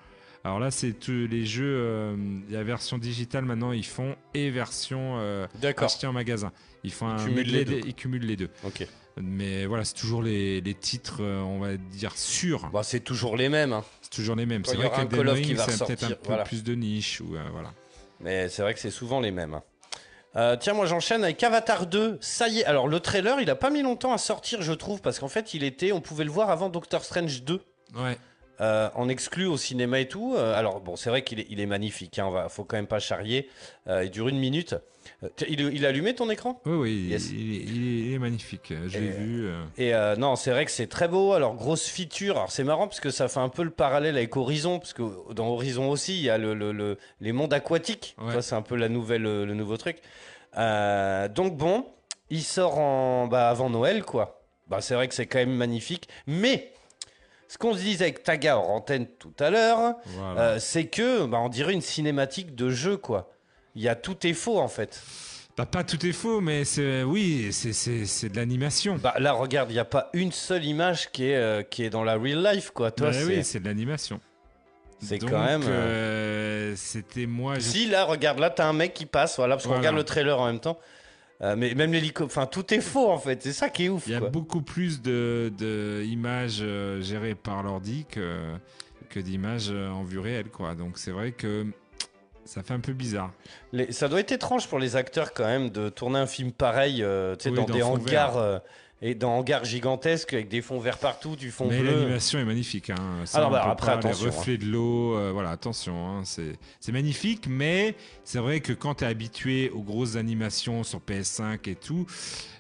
Alors là, c'est tous les jeux, euh, la version digitale maintenant, ils font et version euh, D'accord. acheté en magasin. Ils font un cumulent les deux. ils cumulent les deux. Ok. Mais voilà, c'est toujours les, les titres, euh, on va dire sûrs. Bah, c'est toujours les mêmes. hein. C'est toujours les mêmes. C'est vrai qu'Elden Call of qui va c'est peut-être un peu voilà. plus de niche ou voilà. Mais c'est vrai que c'est souvent les mêmes. Euh, tiens, moi j'enchaîne avec Avatar 2. Ça y est, alors le trailer, il a pas mis longtemps à sortir, je trouve, parce qu'en fait, il était, on pouvait le voir avant Doctor Strange 2. Ouais. Euh, en exclu au cinéma et tout. Euh, alors bon, c'est vrai qu'il est, il est magnifique, hein, on va, faut quand même pas charrier. Euh, il dure une minute. Euh, il, il a allumé ton écran? Oui, oui, Yes. il, est, il magnifique. Je l'ai Et- vu. euh. Et euh, non, c'est vrai que c'est très beau. Alors, grosse feature. Alors, c'est marrant parce que ça fait un peu le parallèle avec Horizon. Parce que dans Horizon aussi, il y a le, le- le- les mondes aquatiques. Ouais. Ça, c'est un peu la nouvelle, euh, le nouveau truc. Euh, donc, bon, il sort en, bah, avant Noël, quoi. Bah, c'est vrai que c'est quand même magnifique. Mais, ce qu'on se disait avec Taga en antenne tout à l'heure, Voilà. euh, c'est que, bah, on dirait une cinématique de jeu, quoi. Il y a tout est faux, en fait. Bah, pas tout est faux, mais c'est oui, c'est- c'est c'est de l'animation. Bah, là, regarde, il n'y a pas une seule image qui est, euh, qui est dans la real life, quoi. Toi, Bah c'est... oui, c'est de l'animation. C'est quand même, euh, C'était moi. je- Si, là, regarde, là, t'as un mec qui passe, voilà, parce qu'on Voilà. regarde le trailer en même temps. Euh, mais même l'hélico, enfin, tout est faux, en fait. C'est ça qui est ouf, Il y a quoi. beaucoup plus de, de images euh, gérées par l'ordi que, que d'images euh, en vue réelle, quoi. Donc c'est vrai que ça fait un peu bizarre. Les- Ça doit être étrange pour les acteurs, quand même, de tourner un film pareil, euh, tu sais, Oui, dans dans des hangars, et dans hangars gigantesques, avec des fonds verts partout, du fond Mais bleu. l'animation est magnifique. Hein. Ça, Alors, bah, après, pas, attention, Les reflets de l'eau, euh, voilà, attention. hein, c'est c'est magnifique, mais c'est vrai que quand tu es habitué aux grosses animations sur PS5 et tout,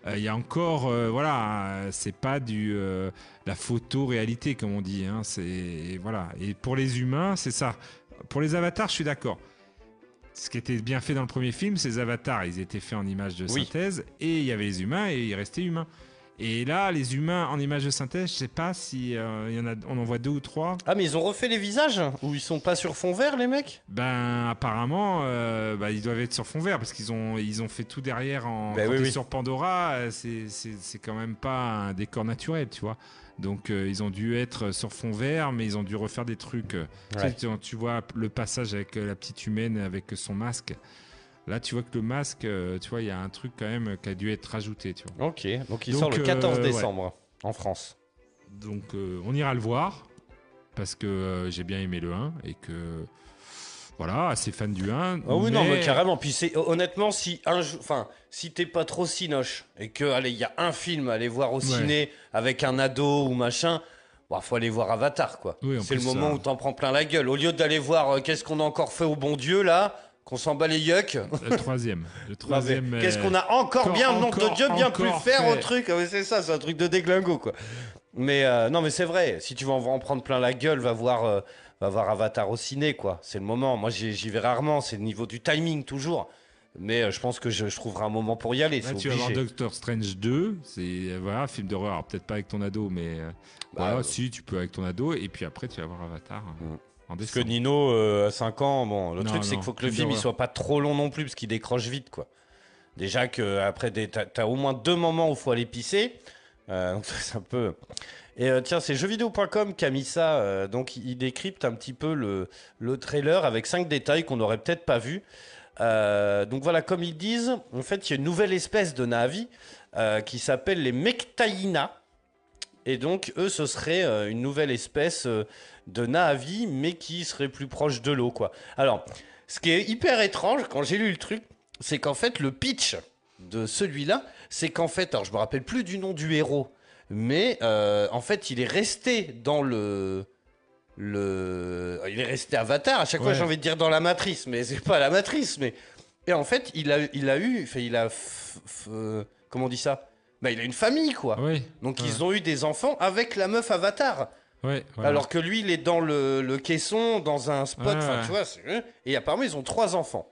euh, il y a encore, euh, voilà, c'est pas du la photo-réalité, comme on dit. Hein, c'est voilà. Et pour les humains, c'est ça. Pour les avatars, je suis d'accord. Ce qui était bien fait dans le premier film, ces avatars, ils étaient faits en images de Oui. synthèse et il y avait les humains et ils restaient humains. Et là, les humains en image de synthèse, je sais pas si euh, il y en a, on en voit deux ou trois. Ah, mais ils ont refait les visages Ou ils sont pas sur fond vert, les mecs? Ben apparemment, euh, bah, ils doivent être sur fond vert parce qu'ils ont ils ont fait tout derrière en Ben oui, oui. sur Pandora. euh, C'est quand même pas un décor naturel, tu vois. Donc euh, ils ont dû être sur fond vert, mais ils ont dû refaire des trucs. tu sais. Tu, vois le passage avec la petite humaine avec son masque. Là, tu vois que le masque, euh, tu vois, il y a un truc quand même qui a dû être rajouté, tu vois. Ok, donc il Donc, sort le 14 euh, ouais. décembre en France. Donc euh, on ira le voir parce que euh, j'ai bien aimé le 1 et que voilà, assez fan du 1. Ah oui, non, mais carrément. Puis c'est honnêtement, si un enfin, si t'es pas trop cinoche et que, allez, il y a un film à aller voir au Ouais. ciné avec un ado ou machin, bah, faut aller voir Avatar, quoi. Oui, c'est le moment ça- où t'en prends plein la gueule. Au lieu d'aller voir euh, qu'est-ce qu'on a encore fait au bon Dieu là, qu'on s'en bat les yucks. Le troisième. Le troisième. Qu'est-ce euh, qu'on a encore, encore- bien, nom de Dieu, bien pu encore faire fait. au truc Ah C'est ça, c'est un truc de déglingo, quoi. Mais euh, non, mais c'est vrai. Si tu veux en, en prendre plein la gueule, va voir, euh, va voir Avatar au ciné, quoi. C'est le moment. Moi, j'y vais rarement. C'est le niveau du timing, toujours. Mais euh, je pense que je, je trouverai un moment pour y aller. Là, tu vas voir. Doctor Strange 2, c'est voilà, film d'horreur, peut-être pas avec ton ado, mais Bah, voilà, si tu peux avec ton ado, et puis après tu vas voir Avatar Mm. Parce que. Nino, euh, à 5 ans, bon, le Non, truc, c'est qu'il faut que le film il soit pas trop long non plus, parce qu'il décroche vite, quoi. Déjà que après, t'as t'as au moins deux moments où il faut aller pisser. Euh, donc c'est un peu. Et euh, tiens, c'est jeuxvideo.com qui a mis ça. euh, donc il décrypte un petit peu le, le trailer avec cinq détails qu'on n'aurait peut-être pas vus. Donc voilà, comme ils disent, en fait, il y a une nouvelle espèce de Navi qui s'appelle les Mectaïna. Et donc, eux, ce serait une nouvelle espèce de Navi, mais qui serait plus proche de l'eau, quoi. Alors, ce qui est hyper étrange quand j'ai lu le truc, c'est qu'en fait, le pitch de celui-là, c'est qu'en fait, alors je me rappelle plus du nom du héros, mais euh, en fait, il est resté dans le. le il est resté Avatar. À chaque fois, j'ai envie de dire dans la matrice, mais c'est pas la matrice. Mais et en fait, il a, il a eu, enfin, il a, f- f- euh, comment on dit ça? Bah, il a une famille, quoi. Oui, Donc Ouais. ils ont eu des enfants avec la meuf Avatar. Ouais. Alors que lui, il est dans le, le caisson, dans un spot. Ouais, tu vois. c'est- Et apparemment, ils ont trois enfants.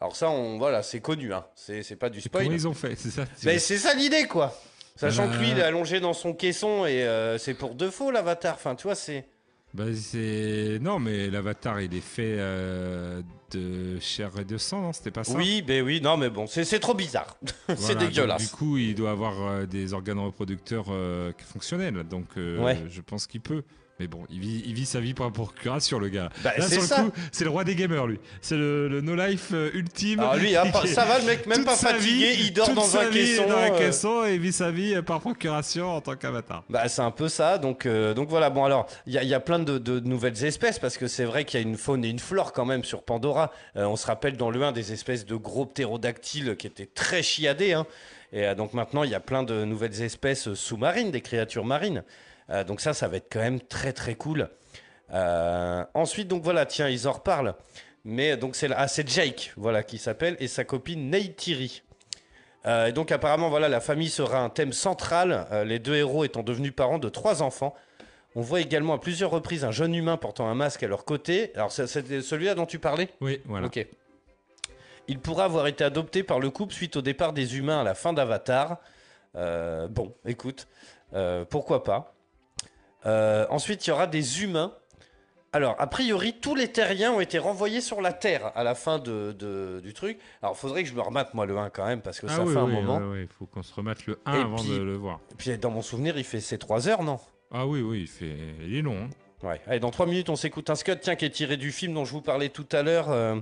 Alors ça, on, voilà, c'est connu. Hein. C'est c'est pas du comment spoil. ils ont fait, c'est ça Mais c'est ça l'idée, quoi. Sachant Euh. que lui, il est allongé dans son caisson et euh, c'est pour de faux l'avatar. Enfin, tu vois, c'est. Bah, c'est non, mais l'Avatar, il est fait euh, de chair et de sang, non C'était pas ça Oui, ben oui, non, mais bon, c'est trop bizarre. c'est Voilà, donc, dégueulasse. Du coup, il doit avoir euh, des organes reproducteurs euh, fonctionnels, donc euh, Ouais. je pense qu'il peut. Mais bon, il vit, il vit sa vie par procuration, le gars. Bah, Là, c'est sur le ça. coup, c'est le roi des gamers, lui. C'est le, le no-life euh, ultime. Alors lui, ah, pas- ça va, le mec, même pas sa fatigué, vie- il dort dans sa un vie caisson. Dans un euh, caisson et il vit sa vie euh, par procuration en tant qu'avatar. Bah, c'est un peu ça. Donc, euh, donc voilà. Bon, alors, il y a, il y a plein de, de nouvelles espèces parce que c'est vrai qu'il y a une faune et une flore quand même sur Pandora. Euh, on se rappelle dans le 1 des espèces de gros ptérodactyles qui étaient très chiadés. hein. Et donc maintenant, il y a plein de nouvelles espèces sous-marines, des créatures marines. Euh, donc ça, ça va être quand même très très cool. Euh, ensuite, donc voilà, tiens, ils en reparlent. Mais donc c'est ah, c'est Jake, voilà, qui s'appelle, et sa copine Neytiri. Euh, et donc apparemment, voilà, la famille sera un thème central, les deux héros étant devenus parents de trois enfants. On voit également à plusieurs reprises un jeune humain portant un masque à leur côté. Alors c'est c'est celui-là dont tu parlais? Oui, voilà. Ok. Il pourra avoir été adopté par le couple suite au départ des humains à la fin d'Avatar. Euh, bon, écoute, euh, pourquoi pas? Euh, ensuite, il y aura des humains. Alors, a priori, tous les terriens ont été renvoyés sur la Terre à la fin de, de- du truc. Alors, faudrait que je me remette, moi, le 1 quand même, parce que ça Ah oui, fait un oui, moment. Il faut qu'on se remette le 1 Et avant puis- de le voir. Et puis, dans mon souvenir, il fait ses 3 heures, non? Ah oui, oui, il, fait... il est long. hein. Ouais. Allez, dans 3 minutes, on s'écoute un scud, tiens, qui est tiré du film dont je vous parlais tout à l'heure, euh,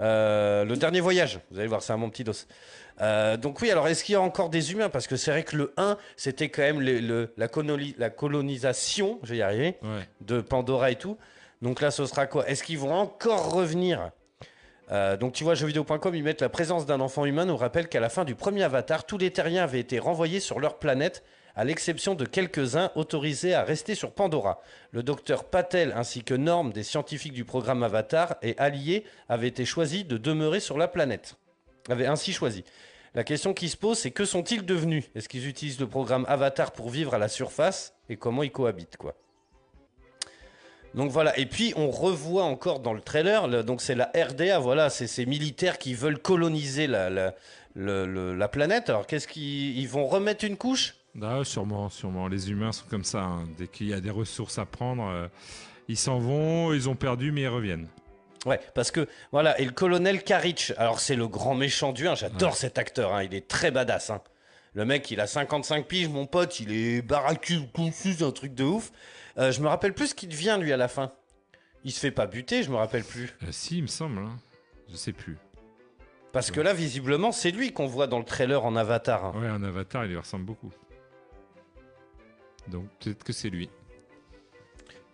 euh, Le Dernier Voyage. Vous allez voir, c'est un mon petit dos. Euh, donc oui, alors est-ce qu'il y a encore des humains? Parce que c'est vrai que le 1, c'était quand même le- le- la, coloni- la colonisation, je vais y arriver, Ouais. de Pandora et tout. Donc là, ce sera quoi? Est-ce qu'ils vont encore revenir? Euh, donc tu vois, jeuxvideo.com, ils mettent la présence d'un enfant humain nous rappelle qu'à la fin du premier Avatar, tous les terriens avaient été renvoyés sur leur planète, à l'exception de quelques-uns autorisés à rester sur Pandora. Le docteur Patel ainsi que Norm, des scientifiques du programme Avatar, et alliés avaient été choisis de demeurer sur la planète. Avaient ainsi choisi. La question qui se pose, c'est que sont-ils devenus? Est-ce qu'ils utilisent le programme Avatar pour vivre à la surface? Et comment ils cohabitent quoi? Donc voilà, et puis on revoit encore dans le trailer, le- donc c'est la RDA, voilà, c'est ces militaires qui veulent coloniser la, planète. Alors qu'est-ce qu'ils ils vont remettre une couche? Ah, sûrement, sûrement. Les humains sont comme ça. hein. Dès qu'il y a des ressources à prendre, euh, ils s'en vont, ils ont perdu, mais ils reviennent. Ouais, parce que voilà, et le colonel Karich, alors c'est le grand méchant du 1, j'adore cet acteur, hein, il est très badass. hein. Le mec, il a 55 piges, mon pote, il est baracu, confus, un truc de ouf. Euh, je me rappelle plus ce qu'il devient lui à la fin. Il se fait pas buter, je me rappelle plus. Euh, si, il me semble. hein. Je sais plus. Parce que là, visiblement, c'est lui qu'on voit dans le trailer en avatar. hein. Ouais, un avatar, il lui ressemble beaucoup. Donc peut-être que c'est lui.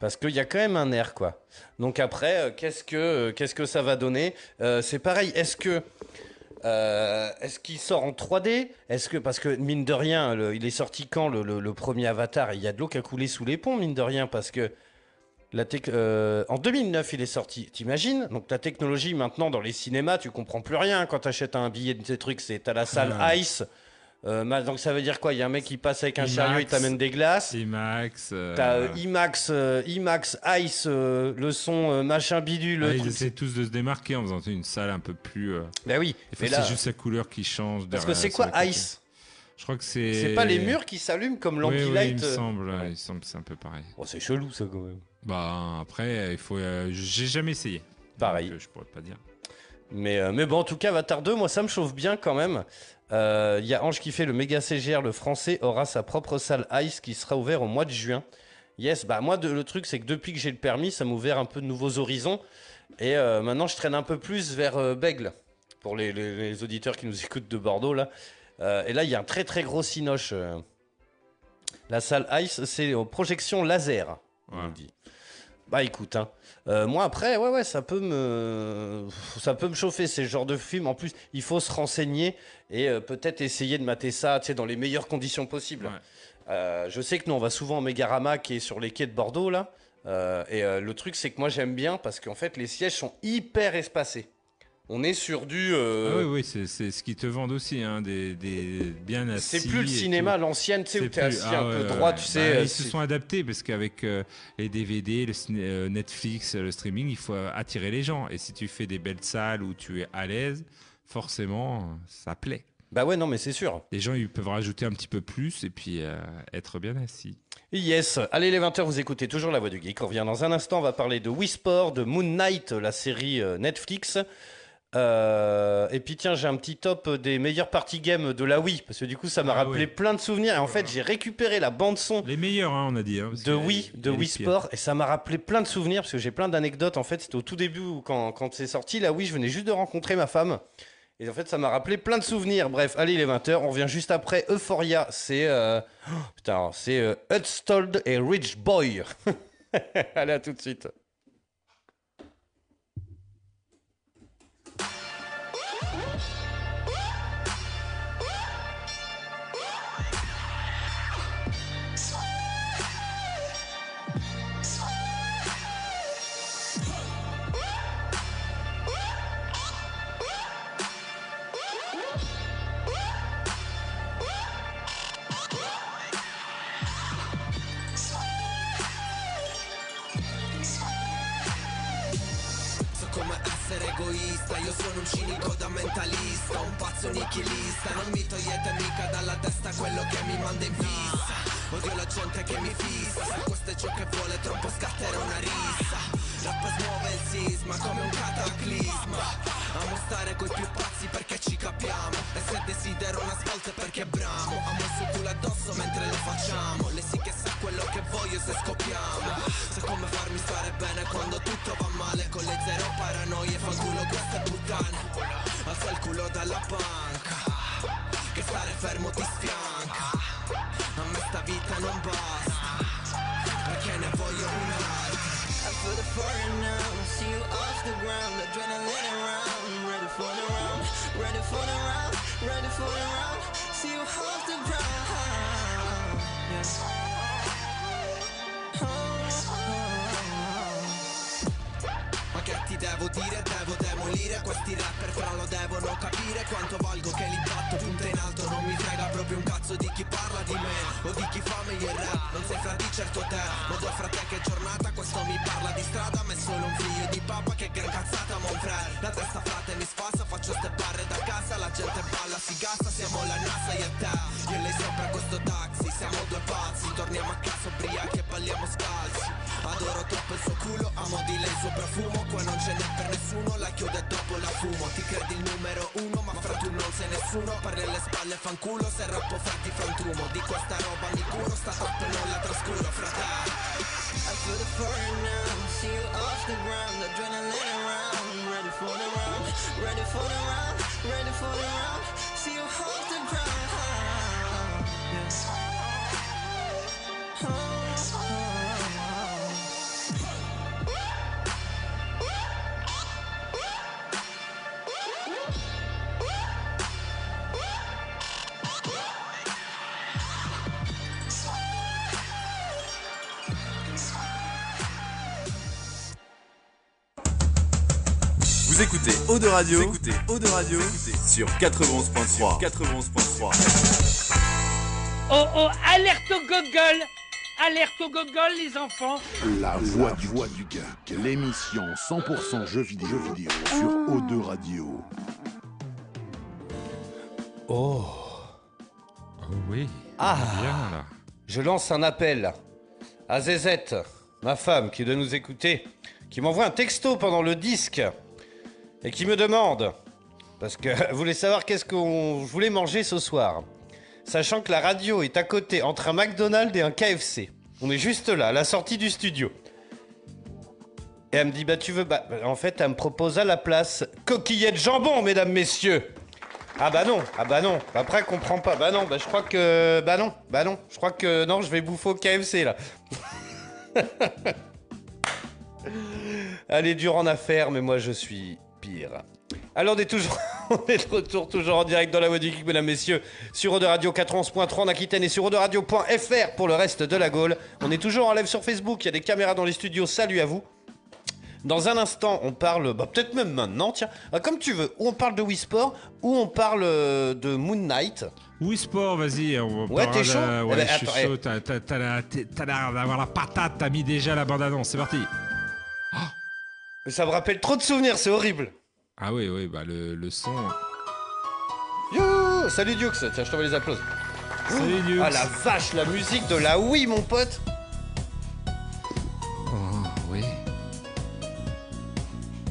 Parce qu'il y a quand même un air, quoi. Donc après, euh, qu'est-ce que euh, qu'est-ce que ça va donner Euh, C'est pareil. Est-ce que euh, est-ce qu'il sort en 3D Est-ce que parce que mine de rien, le- il est sorti quand le, le- le premier Avatar? Il y a de l'eau qui a coulé sous les ponts, mine de rien, parce que la euh, en 2009, il est sorti. T'imagines? Donc la technologie maintenant dans les cinémas, tu comprends plus rien quand t'achètes un billet de ces trucs. C'est t'as la salle Ouais. Ice. Euh, donc ça veut dire quoi? Il y a un mec qui passe avec un chariot, il t'amène des glaces. IMAX. euh, T'as euh, IMAX, IMAX, Ice, le son machin bidule. le ils essaient tous de se démarquer en faisant une salle un peu plus. Bah oui, mais là, c'est juste la couleur qui change. parce que derrière- c'est quoi. Ice? Je crois que c'est. C'est pas les murs qui s'allument comme Oui, oui, il l'Ambilight me semble. Ouais. Il semble c'est un peu pareil. Bon, c'est chelou ça quand même. Bah après, il faut. J'ai jamais essayé. Pareil. Donc, je pourrais pas dire. Mais, mais bon, en tout cas, Avatar 2, moi ça me chauffe bien quand même. Euh, Il y a Ange qui fait le méga CGR, le français aura sa propre salle Ice qui sera ouvert au mois de juin. Yes, bah moi de- le truc c'est que depuis que j'ai le permis, ça m'a ouvert un peu de nouveaux horizons. Et euh, maintenant je traîne un peu plus vers euh, Bègle, pour les, les- les auditeurs qui nous écoutent de Bordeaux là. Euh, et là il y a un très très gros cinoche. euh. La salle Ice, c'est aux projections laser, on Ouais. dit. Bah écoute, hein. Euh, moi après, ouais ouais, ça peut me, ça peut me chauffer. C'est le genre de film. En plus, il faut se renseigner et euh, peut-être essayer de mater ça, tu sais, dans les meilleures conditions possibles. Ouais. Euh, je sais que nous, on va souvent au Mégarama qui est sur les quais de Bordeaux là. Et le truc, c'est que moi j'aime bien parce qu'en fait, les sièges sont hyper espacés. On est sur du. euh, Ah oui, oui, c'est ce qu'ils te vendent aussi, hein, des, des bien assis. c'est plus le cinéma l'ancienne, tu sais, où t'es assis ah un ouais, peu droit, ouais. tu Bah, sais. euh, ils se c'est- sont adaptés parce qu'avec euh, les DVD, le euh, Netflix, euh, le streaming, il faut attirer les gens. Et si tu fais des belles salles où tu es à l'aise, forcément, euh, ça plaît. Bah ouais, non, mais c'est sûr. Les gens, ils peuvent rajouter un petit peu plus et puis euh, être bien assis. Yes, allez les 20h, vous écoutez toujours La Voix du Geek. On revient dans un instant, on va parler de Wii Sport, de Moon Knight, la série euh, Netflix. Euh, et puis tiens, j'ai un petit top des meilleures parties games de la Wii, parce que du coup ça m'a Ah rappelé oui. plein de souvenirs. Et en fait, j'ai récupéré la bande son Les meilleurs, hein, on a dit. hein, de a- Wii, de Wii. Sport, et ça m'a rappelé plein de souvenirs, parce que j'ai plein d'anecdotes. En fait, c'était au tout début quand, quand c'est sorti, la Wii, je venais juste de rencontrer ma femme. Et en fait, ça m'a rappelé plein de souvenirs. Bref, allez les 20h, on revient juste après Euphoria. C'est euh, oh, putain, c'est euh, Hudstold et Rich Boy. allez à tout de suite. Nichilista, non mi togliete mica dalla testa quello che mi manda in fissa. Odio la gente che mi fissa, se questo è ciò che vuole troppo scatterà una rissa. Rap smuove il sisma come un cataclisma. Amo stare coi più pazzi perché ci capiamo. E se desidero una svolta è perché bramo. Amo il culo addosso mentre lo facciamo. Lei sì che sa quello che voglio se scoppiamo Sa come farmi stare bene quando tutto va male. Con le zero paranoie fanculo queste puttane. Alza il culo dalla panca Che stare fermo ti A me sta vita non basta Perché ne voglio un'altra I feel the fire now, see you off the ground, adrenaline around, ready for the round, ready for the round, ready for the round, see you off the ground. Ma ti devo dire? Devo demolire questi rapper fra lo devono capire Quanto valgo che l'impatto punta in alto. Non mi frega proprio un cazzo di chi parla di me O di chi fa meglio il rap. Non sei fra di certo te Modo fra te che giornata questo mi parla di strada. Ma è solo un figlio di papa che gran cazzata mon frère. La testa frate mi spassa, Faccio steppare da casa. La gente balla si gassa Siamo la NASA io e te. Io e lei sopra questo taxi Siamo due pazzi. Torniamo a casa ubriachi e balliamo scalzi culo Amo di lei il suo profumo. Qua non ce n'è per nessuno La chiudo e dopo la fumo. Ti credi il numero uno Ma fra tu non sei nessuno. Parli alle spalle fanculo Se rappo fatti frantumo Di questa roba mi curo Sta top non la trascuro frate. I feel the fire now See you off the ground. Adrenaline around Ready for the round Ready for the round Ready for the round. See you off the ground Vous écoutez Eau de Radio, vous écoutez Eau de Radio sur 91.3. 91.3. Oh oh, alerte au gogol Alerte au gogol, les enfants La voix du, voix du geek, l'émission 100% jeux vidéo, jeux vidéo sur O2 Radio. Oh, Oh oui. Ah. Bien là. je lance un appel à Zezette, ma femme qui doit nous écouter, qui m'envoie un texto pendant le disque et qui me demande, parce que voulait savoir qu'est-ce qu'on voulait manger ce soir, sachant que la radio est à côté entre un McDonald's et un KFC. On est juste là, à la sortie du studio. Et elle me dit, bah tu veux, bah en fait, elle me propose à la place coquillette jambon, mesdames, messieurs. Ah bah non, ah bah non. Après, elle comprend pas. Bah non, bah je crois que, bah non, bah non. Je crois que non, je vais bouffer au KFC là. Elle est dure en affaires, mais moi je suis pire. Alors on est toujours, on est de retour toujours en direct dans la voie du geek, mesdames, messieurs, sur Eau de Radio 411.3 en Aquitaine et sur Radio.fr pour le reste de la Gaule. On est toujours en live sur Facebook, il y a des caméras dans les studios, salut à vous. Dans un instant, on parle, bah, peut-être même maintenant, tiens, ah, comme tu veux, ou on parle de Wii Sport, ou on parle euh, de Moon Knight. Oui, sport, vas-y. on Ouais, parle t'es de- chaud Ouais, Eh ben, je suis attends, chaud. T'as l'air d'avoir la patate. T'as mis déjà la bande-annonce. C'est parti. Mais ça me rappelle trop de souvenirs, c'est horrible. Ah oui, oui, bah le, le son. Yo Salut Dukes, tiens, je t'envoie les applaudissements. Salut, Dukes. Ah la vache, la musique de la Wii, mon pote. Oh, oui.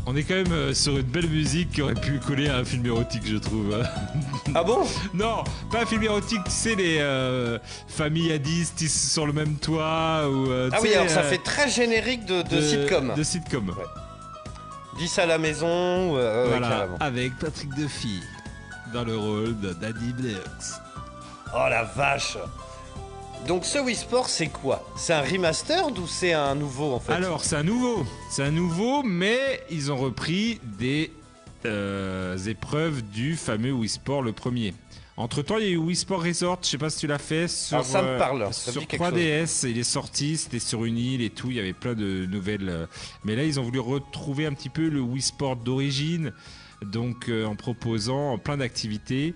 On est quand même euh, sur une belle musique qui aurait pu coller à un film érotique, je trouve. Ah bon? Non, pas un film érotique, tu sais, les euh, familles à 10 qui sont sur le même toit. Ou, euh, Ah oui, sais, alors ça euh, fait très générique de, de sitcom. De sitcom. Ouais. 10 à la maison, euh, voilà, avec Patrick Duffy dans le rôle de Daddy Blix. Oh la vache Donc ce Wii Sport, c'est quoi? C'est un remastered ou c'est un nouveau en fait? Alors, c'est un nouveau. C'est un nouveau, mais ils ont repris des euh, épreuves du fameux Wii Sport, le premier. Entre temps, il y a eu Wii Sport Resort, je sais pas si tu l'as fait sur, Alors, ça me euh, parle, ça sur 3DS, il est sorti, c'était sur une île et tout, il y avait plein de nouvelles. euh, mais là, ils ont voulu retrouver un petit peu le Wii Sport d'origine, donc euh, en proposant plein d'activités.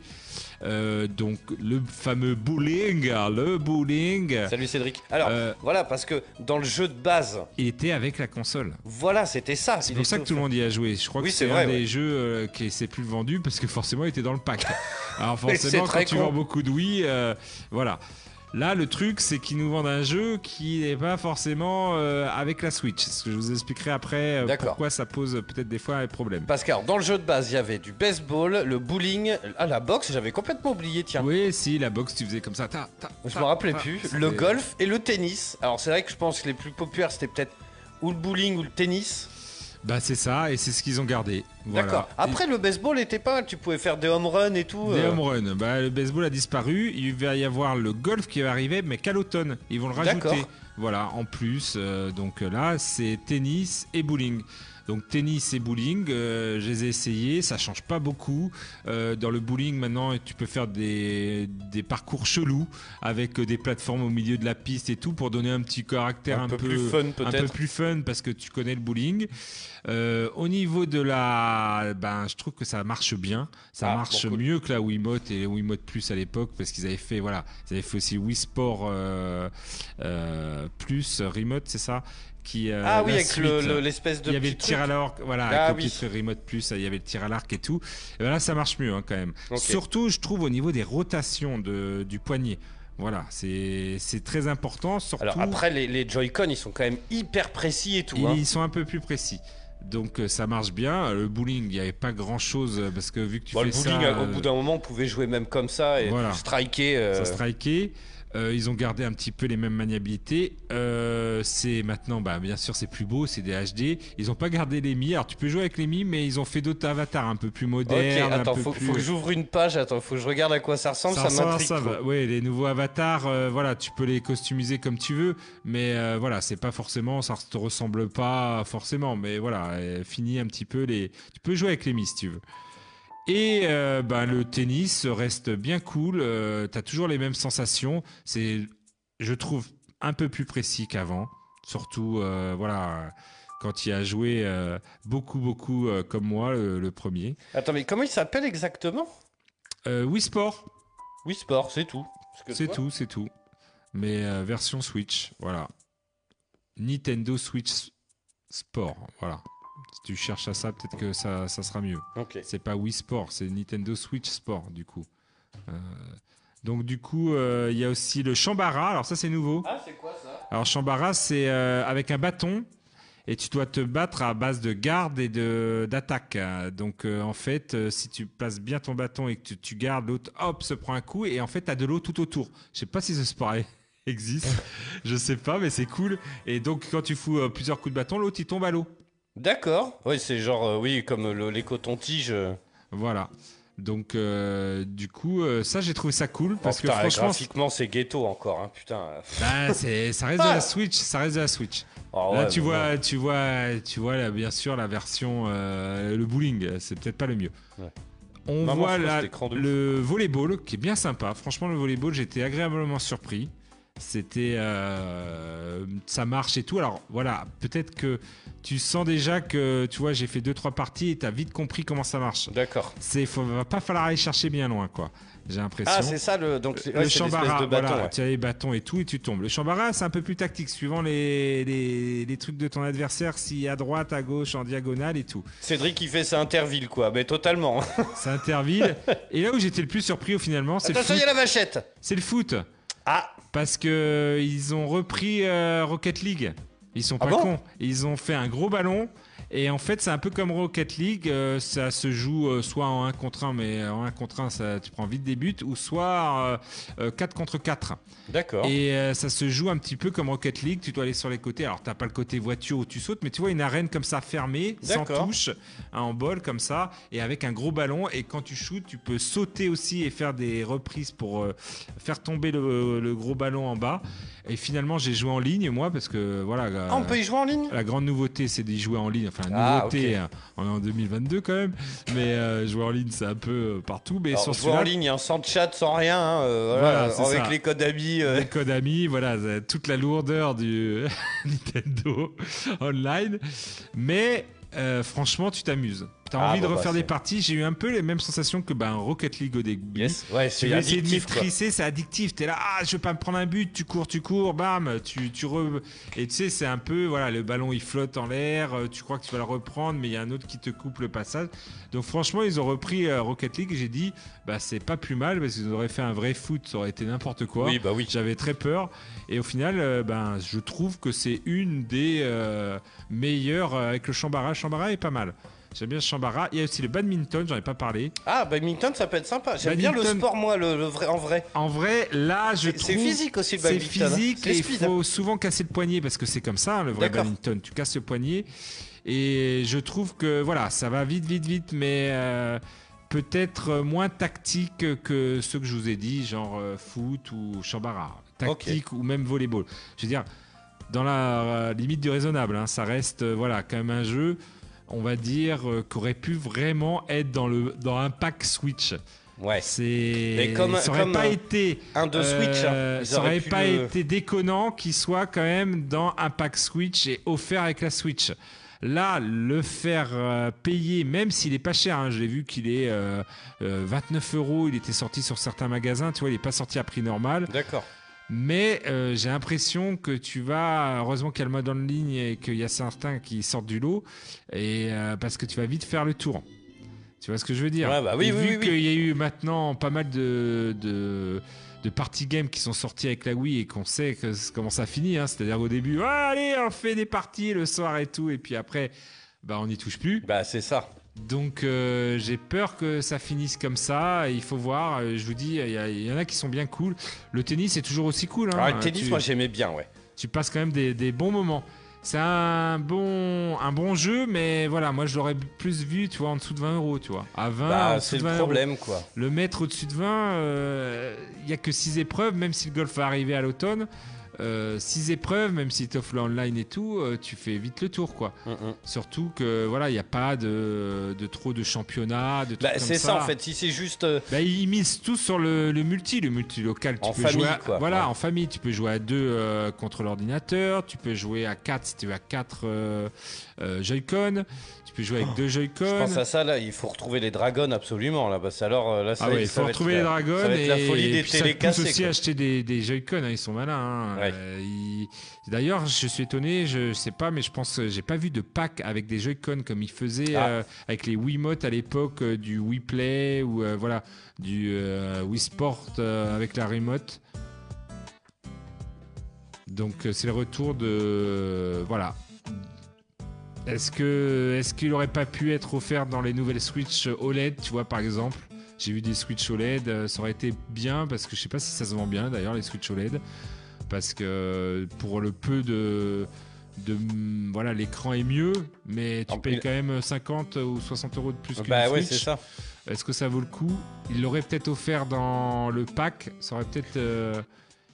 Euh, donc le fameux bowling, le bowling, Salut Cédric. Alors, Euh, voilà, parce que dans le jeu de base, il était avec la console. voilà, c'était ça. C'est pour ça que tout le monde y a joué. Je crois Oui, que c'est un ouais. des jeux qui s'est plus vendu parce que forcément il était dans le pack. Alors forcément quand tu con. vends beaucoup de Wii, voilà. Là, le truc, c'est qu'ils nous vendent un jeu qui n'est pas forcément euh, avec la Switch. Ce que je vous expliquerai après euh, pourquoi ça pose peut-être des fois un problème. Parce que alors, dans le jeu de base, il y avait du baseball, le bowling, ah la boxe, j'avais complètement oublié, tiens. Oui, si, la boxe, tu faisais comme ça. ta, ta, Je ta, me rappelais plus. Le golf et le tennis. Alors c'est vrai que je pense que les plus populaires c'était peut-être ou le bowling ou le tennis. Bah, c'est ça, et c'est ce qu'ils ont gardé. Voilà. D'accord. Après le baseball était pas mal. Tu pouvais faire des home runs et tout. Des euh. home runs. Bah, le baseball a disparu. Il va y avoir le golf qui va arriver, mais qu'à l'automne. Ils vont le rajouter. Voilà, en plus. euh, donc là, c'est tennis et bowling. Donc tennis et bowling, euh, je les ai essayés, ça change pas beaucoup. Euh, dans le bowling maintenant, tu peux faire des, des parcours chelous avec euh, des plateformes au milieu de la piste et tout pour donner un petit caractère un, Un peu plus fun, un peu peut-être. plus fun parce que tu connais le bowling. Euh, au niveau de la, ben je trouve que ça marche bien, ça Ah, marche bon, cool. mieux que la Wiimote et Wiimote Plus à l'époque parce qu'ils avaient fait voilà, ils avaient fait aussi Wii Sport euh, euh, Plus Remote, c'est ça qui euh, Ah oui, avec le- l'espèce de il y avait le tir truc. à l'arc, voilà, Ah avec le petit Remote Plus, il y avait le tir à l'arc et tout. Et ben là, ça marche mieux hein, quand même. Surtout, je trouve au niveau des rotations de, du poignet. Voilà, c'est c'est très important. Surtout, Alors après, les, les Joy-Con, ils sont quand même hyper précis et tout. ils, hein. ils sont un peu plus précis. Donc euh, ça marche bien. Le bowling, il n'y avait pas grand chose parce que vu que tu Bon, fais le bowling, ça, au euh, bout d'un moment, on pouvait jouer même comme ça et Voilà. striker. euh, ça strikait. Euh, ils ont gardé un petit peu les mêmes maniabilités. Euh, c'est maintenant, bah, bien sûr, c'est plus beau, c'est des HD. Ils ont pas gardé les Mi. Alors tu peux jouer avec les Mi, mais ils ont fait d'autres avatars un peu plus Ok, modernes. attends, un peu faut, plus... faut que j'ouvre une page. Attends, faut que je regarde à quoi ça ressemble. Ça, m'intrigue. ça, va. Ouais, les nouveaux avatars, euh, voilà, tu peux les customiser comme tu veux, mais voilà, c'est pas forcément, ça te ressemble pas forcément, mais voilà, euh, fini un petit peu les. Tu peux jouer avec les mi si tu veux. Et euh, ben, le tennis reste bien cool. Euh, T'as toujours les mêmes sensations. C'est, je trouve, un peu plus précis qu'avant. Surtout, euh, voilà, quand il a joué euh, beaucoup, beaucoup comme moi, le, le premier. Attends, mais comment il s'appelle exactement? Wii Sport. Oui, Sport, c'est tout. C'est tout, c'est tout. Mais version Switch, voilà. Nintendo Switch Sport, voilà. Si tu cherches à ça, peut-être que ça, ça sera mieux. Ok. C'est pas Wii Sport, c'est Nintendo Switch Sport, du coup. Euh, donc, du coup, euh, il y a aussi le Chambara. Alors, ça, c'est nouveau. Ah, c'est quoi ça? Alors, Chambara, c'est euh, avec un bâton. Et tu dois te battre à base de garde et de d'attaque. Donc euh, en fait, euh, si tu places bien ton bâton et que tu, tu gardes l'autre, hop, se prend un coup et en fait tu as de l'eau tout autour. Je sais pas si ce sport existe, je sais pas, mais c'est cool. Et donc quand tu fous euh, plusieurs coups de bâton, l'autre il tombe à l'eau. D'accord. Oui, c'est genre, euh, oui, comme le- les cotons-tiges. euh. Voilà. Donc euh, du coup, euh, ça j'ai trouvé ça cool parce Oh, que putain, franchement, graphiquement, c'est ghetto encore, hein, putain. bah, c'est- ça reste de la Switch, ça reste de la Switch. Oh, Là, ouais, tu mais vois, tu vois, tu vois, là, bien sûr, la version, euh, le bowling, c'est peut-être pas le mieux. Ouais. On voit je là cet écran de ouf. le volleyball qui est bien sympa. Franchement, le volleyball, j'étais agréablement surpris. C'était, euh, ça marche et tout. Alors voilà, peut-être que tu sens déjà que, tu vois, j'ai fait deux trois parties et t'as vite compris comment ça marche. D'accord. C'est, faut, va pas falloir aller chercher bien loin, quoi. J'ai l'impression. Ah, c'est ça le. Donc, Le ouais, l'espèce chambara, de bâton. voilà, ouais. tu as les bâtons et tout et tu tombes. Le chambara, c'est un peu plus tactique, suivant les, les, les trucs de ton adversaire, si à droite, à gauche, en diagonale et tout. Cédric, il fait ça Interville, quoi. Mais totalement. C'est interville. et là où j'étais le plus surpris au finalement, c'est le, il y foot. a la vachette. C'est le foot. Ah, Parce que ils ont repris euh, Rocket League. Ils sont Ah pas bon? cons. Ils ont fait un gros ballon. Et en fait, c'est un peu comme Rocket League. euh, ça se joue euh, soit en 1 contre 1, mais en 1 contre 1, ça, tu prends vite des buts, ou soit euh, euh, 4 contre 4. d'accord. Et euh, ça se joue un petit peu comme Rocket League. Tu dois aller sur les côtés. Alors, t'as pas le côté voiture où tu sautes, mais tu vois une arène comme ça fermée, sans touche, un en bol comme ça, et avec un gros ballon. Et quand tu shootes, tu peux sauter aussi et faire des reprises pour euh, faire tomber le, le gros ballon en bas. Et finalement, j'ai joué en ligne, moi, parce que voilà. Ah, on peut y jouer en ligne? la grande nouveauté, c'est d'y jouer en ligne. Enfin, Ah, nouveauté, hein, on est en 2022 quand même. Mais euh, jouer en ligne, c'est un peu euh, partout. Mais Alors, sur jouer en ligne, hein, sans chat, sans rien, hein, euh, voilà, Voilà, c'est avec ça. les codes amis. euh, les codes amis, voilà, toute la lourdeur du Nintendo Online. Mais franchement, tu t'amuses. T'as Ah, envie bon, de bah, refaire des parties. J'ai eu un peu les mêmes sensations que ben, Rocket League au début. Yes. Ouais, c'est essayer de maîtriser, c'est addictif. T'es là, ah, je veux pas me prendre un but, tu cours, tu cours, bam, tu, tu re... Et tu sais, c'est un peu, voilà, le ballon il flotte en l'air, euh, tu crois que tu vas le reprendre, mais il y a un autre qui te coupe le passage. Donc franchement, ils ont repris euh, Rocket League j'ai dit, bah c'est pas plus mal parce qu'ils auraient fait un vrai foot, ça aurait été n'importe quoi. Oui, bah oui. J'avais très peur. Et au final, euh, ben, je trouve que c'est une des euh, meilleures avec le Chambara. Chambara est pas mal. J'aime bien Chambara. Il y a aussi le badminton, j'en ai pas parlé. Ah, badminton, ça peut être sympa. J'aime bien le sport, moi, le, le vrai, en vrai. En vrai, là, je trouve. c'est physique aussi, le badminton. hein. physique C'est et il faut souvent casser le poignet parce que c'est comme ça, hein, le vrai badminton. Tu casses le poignet et je trouve que voilà, ça va vite, vite, vite, mais euh, peut-être moins tactique que ceux que je vous ai dit, genre euh, foot ou chambara. Tactique ou même volleyball. Je veux dire, dans la euh, limite du raisonnable, hein, ça reste voilà, quand même un jeu, on va dire, euh, qu'aurait pu vraiment être dans, le, dans un pack Switch. Ouais. C'est Mais comme- ça aurait comme, pas euh, été Un de Switch. euh, hein. Ils ça aurait pas le- été déconnant qu'il soit quand même dans un pack Switch et offert avec la Switch. Là, le faire euh, payer, même s'il est pas cher, hein, je l'ai vu qu'il est euh, euh, 29 euros, il était sorti sur certains magasins, tu vois, il est pas sorti à prix normal. D'accord. Mais euh, j'ai l'impression que tu vas, heureusement qu'il y a le mode en ligne et qu'il y a certains qui sortent du lot, et euh, parce que tu vas vite faire le tour. Tu vois ce que je veux dire? Ouais, bah oui, Et oui, vu oui, qu'il y a eu maintenant pas mal de, de, de de party games qui sont sortis avec la Wii et qu'on sait que, comment ça finit. Hein. C'est-à-dire au début, ah, allez, on fait des parties le soir et tout, et puis après, bah, on n'y touche plus. Bah, c'est ça. Donc euh, j'ai peur que ça finisse comme ça. Il faut voir. Euh, Je vous dis, il y, en a qui sont bien cool. Le tennis est toujours aussi cool. hein. Ah, le tennis, Tu- moi, j'aimais bien, ouais. tu passes quand même des, des bons moments. C'est un bon, un bon jeu, mais voilà, moi je l'aurais plus vu, tu vois, en dessous de 20 euros, tu vois. À 20, en Bah, c'est de le 20 euros. problème, quoi. Le mettre au-dessus de 20, euh, il y a que 6 épreuves, même si le golf va arriver à l'automne. 6 épreuves, même si tu offres le online et tout, euh, tu fais vite le tour, quoi. Mm, mm. Surtout que voilà, il n'y a pas de, de trop de championnats, de Bah, c'est ça, en fait. Si c'est juste. euh, bah, ils misent tous sur le, le multi, le multi local. Tu En peux famille, jouer à- quoi. Voilà, Ouais. en famille. Tu peux jouer à deux euh, contre l'ordinateur. Tu peux jouer à 4 si tu 4 euh, euh, Joy-Con. Peux jouer avec deux Je Joy-Con. pense à ça, là, il faut retrouver les dragons absolument, là. Parce que alors, euh, là, ça, Ah ouais, il ça faut retrouver les dragons Ça va être et, la folie et des puis ça cassées, aussi quoi. acheter des, des Joy-Con, hein, ils sont malins. hein. Ouais. Euh, ils- D'ailleurs, je suis étonné, je sais pas, mais je pense que j'ai pas vu de pack avec des Joy-Con comme ils faisaient Ah. euh, avec les Wiimote à l'époque euh, du Wii Play ou voilà du Wii Sport avec la remote. Donc c'est le retour de voilà. Est-ce que est-ce qu'il aurait pas pu être offert dans les nouvelles Switch OLED, tu vois par exemple? J'ai vu des Switch OLED, euh, ça aurait été bien parce que je sais pas si ça se vend bien d'ailleurs les Switch OLED parce que pour le peu de de voilà l'écran est mieux mais tu En payes plus- quand même 50 ou 60 euros de plus que Bah ouais, c'est ça. Est-ce que ça vaut le coup? Il l'aurait peut-être offert dans le pack, ça aurait peut-être euh,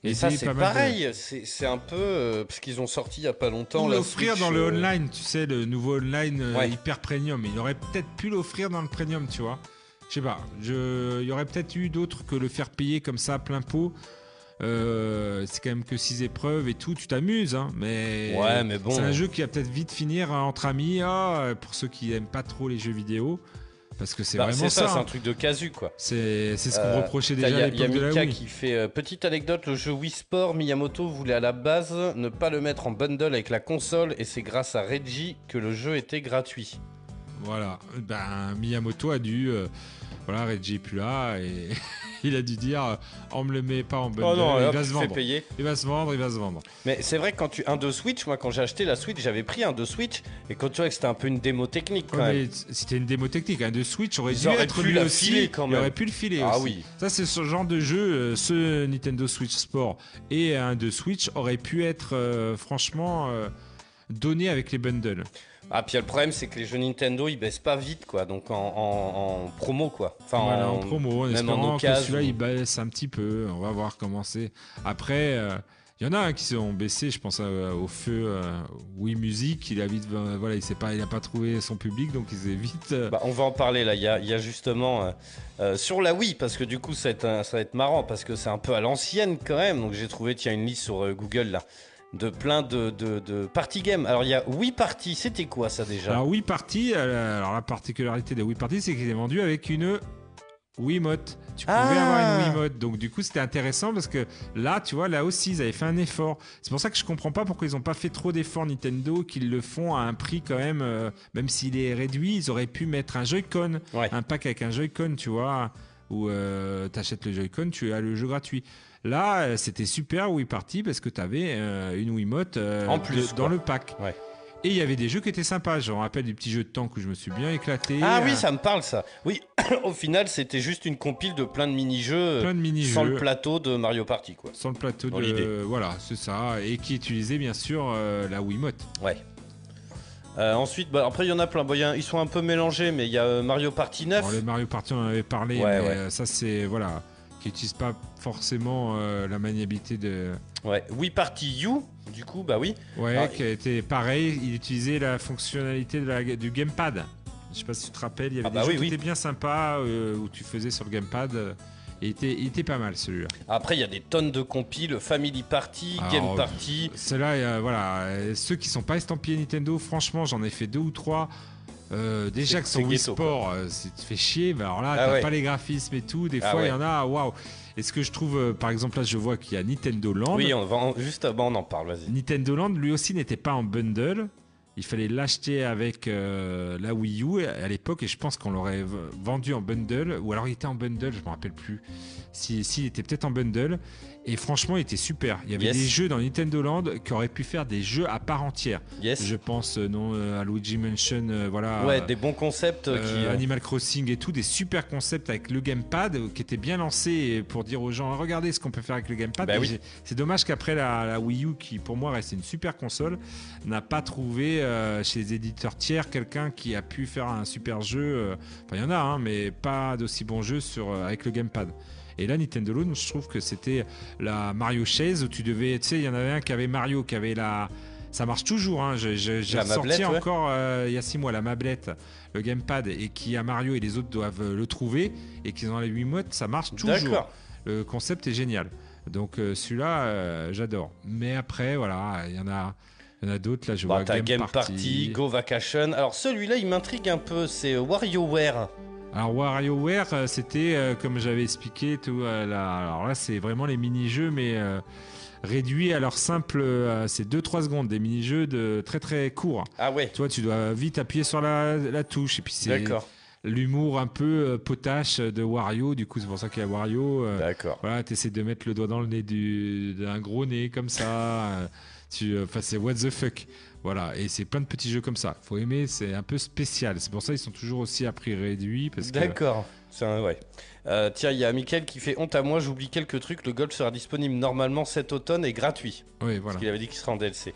Et ça, c'est de- pareil. C'est un peu. euh, parce qu'ils ont sorti il y a pas longtemps. l'offrir dans le euh, online, tu sais, le nouveau online euh, Ouais. hyper premium. Il aurait peut-être pu l'offrir dans le premium, tu vois. Je sais pas. Je... Il y aurait peut-être eu d'autres que le faire payer comme ça à plein pot. Euh, c'est quand même que 6 épreuves et tout, tu t'amuses, hein, mais, Ouais, mais bon. c'est un jeu qui va peut-être vite finir euh, entre amis, ah, pour ceux qui aiment pas trop les jeux vidéo, parce que c'est bah, vraiment c'est ça, ça. c'est un hein. truc de casu, quoi. C'est c'est ce qu'on Euh, reprochait déjà Il y à a, il y a l'époque de la Wii. qui fait euh, petite anecdote le jeu Wii Sport Miyamoto voulait à la base ne pas le mettre en bundle avec la console et c'est grâce à Reggie que le jeu était gratuit. Voilà, ben Miyamoto a dû, euh, voilà, Reggie est plus là et il a dû dire, euh, on me le met pas en bundle, Oh il hop, va se vendre, payer. il va se vendre, il va se vendre. Mais c'est vrai que quand tu un de Switch, moi quand j'ai acheté la Switch, j'avais pris un de Switch et quand tu vois que c'était un peu une démo technique quand Ouais, même. c'était une démo technique, un de Switch aurait dû être pu lui aussi, filer quand il même. aurait pu le filer Ah aussi. oui. Ça c'est ce genre de jeu, euh, ce Nintendo Switch Sport et un de Switch aurait pu être euh, franchement euh, donné avec les bundles. Ah puis le problème c'est que les jeux Nintendo ils baissent pas vite quoi, donc en, en- en promo quoi. Enfin Voilà, en, promo, en même en espérant que celui-là il baisse un petit peu. On va voir comment c'est. Après, euh, il y en a un qui se ont baissé. Je pense à- au feu euh, Wii Music. Il a vite, euh, voilà, il sait pas, il a pas trouvé son public, donc il s'est vite. euh, Bah, on va en parler là. Il y a, il y a justement euh, euh, sur la Wii parce que du coup ça va être, ça va être marrant parce que c'est un peu à l'ancienne quand même. Donc j'ai trouvé tiens une liste sur euh, Google là de plein de, de, de party games. Alors il y a Wii Party. C'était quoi ça déjà? Alors Wii Party, euh, alors la particularité de Wii Party, c'est qu'il est vendu avec une Wiimote. Tu pouvais Ah avoir une Wiimote, donc du coup c'était intéressant parce que là, tu vois, là aussi ils avaient fait un effort. C'est pour ça que je comprends pas pourquoi ils ont pas fait trop d'efforts Nintendo, qu'ils le font à un prix quand même, euh, même s'il est réduit, ils auraient pu mettre un Joy-Con, Ouais. un pack avec un Joy-Con, tu vois, où euh, t'achètes le Joy-Con, tu as le jeu gratuit. Là, euh, c'était super Wii Party parce que t'avais euh, une Wiimote euh, En plus, de- dans le pack. Ouais. Et il y avait des jeux qui étaient sympas. Je me rappelle des petits jeux de tank où je me suis bien éclaté. Ah oui, ça me parle ça. Oui, au final c'était juste une compile de plein de mini-jeux plein de mini-jeux. sans le plateau de Mario Party quoi. Sans le plateau Dans de. l'idée. Voilà, c'est ça. Et qui utilisait bien sûr euh, la Wiimote. Ouais. Euh, ensuite, bah, après il y en a plein. Bon, il y a- ils sont un peu mélangés, mais il y a euh, Mario Party 9. Bon, les Mario Party, on en avait parlé. Ouais, mais ouais. ça, c'est. Voilà. Qui n'utilise pas forcément euh, la maniabilité de. Ouais. Wii Party U, du coup, bah oui. Ouais, Ah, qui a été pareil. Il utilisait la fonctionnalité de la- du gamepad. Je sais pas si tu te rappelles, il y avait Ah des bah jeux oui, qui oui. étaient bien sympas euh, où tu faisais sur le gamepad. euh, et il était, il était pas mal celui-là. Après, il y a des tonnes de compiles, Family Party, Alors, Game Party. Ceux-là, euh, voilà, ceux qui sont pas estampillés Nintendo, franchement, j'en ai fait deux ou trois. Euh, déjà que sur Wii ghetto, Sport, euh, c'est- tu fais chier. bah alors là, Ah t'as ouais. pas les graphismes et tout. Des Ah fois, il ouais. y en a, waouh. Et ce que je trouve, euh, par exemple, là, je vois qu'il y a Nintendo Land. Oui, on va en- juste avant, on en parle, vas-y. Nintendo Land, lui aussi, n'était pas en bundle. il fallait l'acheter avec euh, la Wii U à l'époque et je pense qu'on l'aurait vendu en bundle ou alors il était en bundle, je me rappelle plus. Si, si, il était peut-être en bundle et franchement il était super. Il y avait Yes. des jeux dans Nintendo Land qui auraient pu faire des jeux à part entière. Yes. Je pense euh, non euh, à Luigi Mansion, euh, voilà. Ouais, des bons concepts qui. Animal Crossing et tout, des super concepts avec le gamepad qui étaient bien lancés pour dire aux gens regardez ce qu'on peut faire avec le gamepad. Bah oui. C'est dommage qu'après la, la Wii U, qui pour moi reste une super console, n'a pas trouvé chez les éditeurs tiers quelqu'un qui a pu faire un super jeu. Enfin, il y en a, hein, mais pas d'aussi bon jeu sur, avec le gamepad. Et là, Nintendo Land, je trouve que c'était la Mario Chaise où tu devais, tu sais, il y en avait un qui avait Mario, qui avait la. Ça marche toujours, hein. j'ai sorti ouais. encore euh, il y a six mois la mablette, le gamepad, et qui a Mario et les autres doivent euh, le trouver, et qu'ils ont les 8 modes, ça marche toujours. Le concept est génial. Donc euh, celui-là, euh, j'adore. Mais après, voilà, il y en a, il y en a d'autres. Là, je Bah, vois t'as Game Party, Go Vacation. Alors celui-là, il m'intrigue un peu. C'est WarioWare. Alors WarioWare, euh, c'était euh, comme j'avais expliqué tout. euh, là, alors là, c'est vraiment les mini-jeux, mais euh, réduits à leur simple. c'est 2-3 secondes, des mini-jeux de très très courts. Ah ouais. Tu vois, tu dois vite appuyer sur la, la touche, et puis c'est l'humour un peu potache de Wario. Du coup, c'est pour ça qu'il y a Wario. D'accord. Voilà, t'essaies de mettre le doigt dans le nez du- d'un gros nez comme ça. tu, enfin, c'est what the fuck. Voilà, et c'est plein de petits jeux comme ça. Faut aimer, c'est un peu spécial. C'est pour ça qu'ils sont toujours aussi à prix réduit parce que. D'accord. C'est un- ouais. Euh, tiens, il y a Mickaël qui fait honte à moi, j'oublie quelques trucs. Le Golf sera disponible normalement cet automne et gratuit. Oui, Parce voilà. qu'il avait dit qu'il serait en DLC.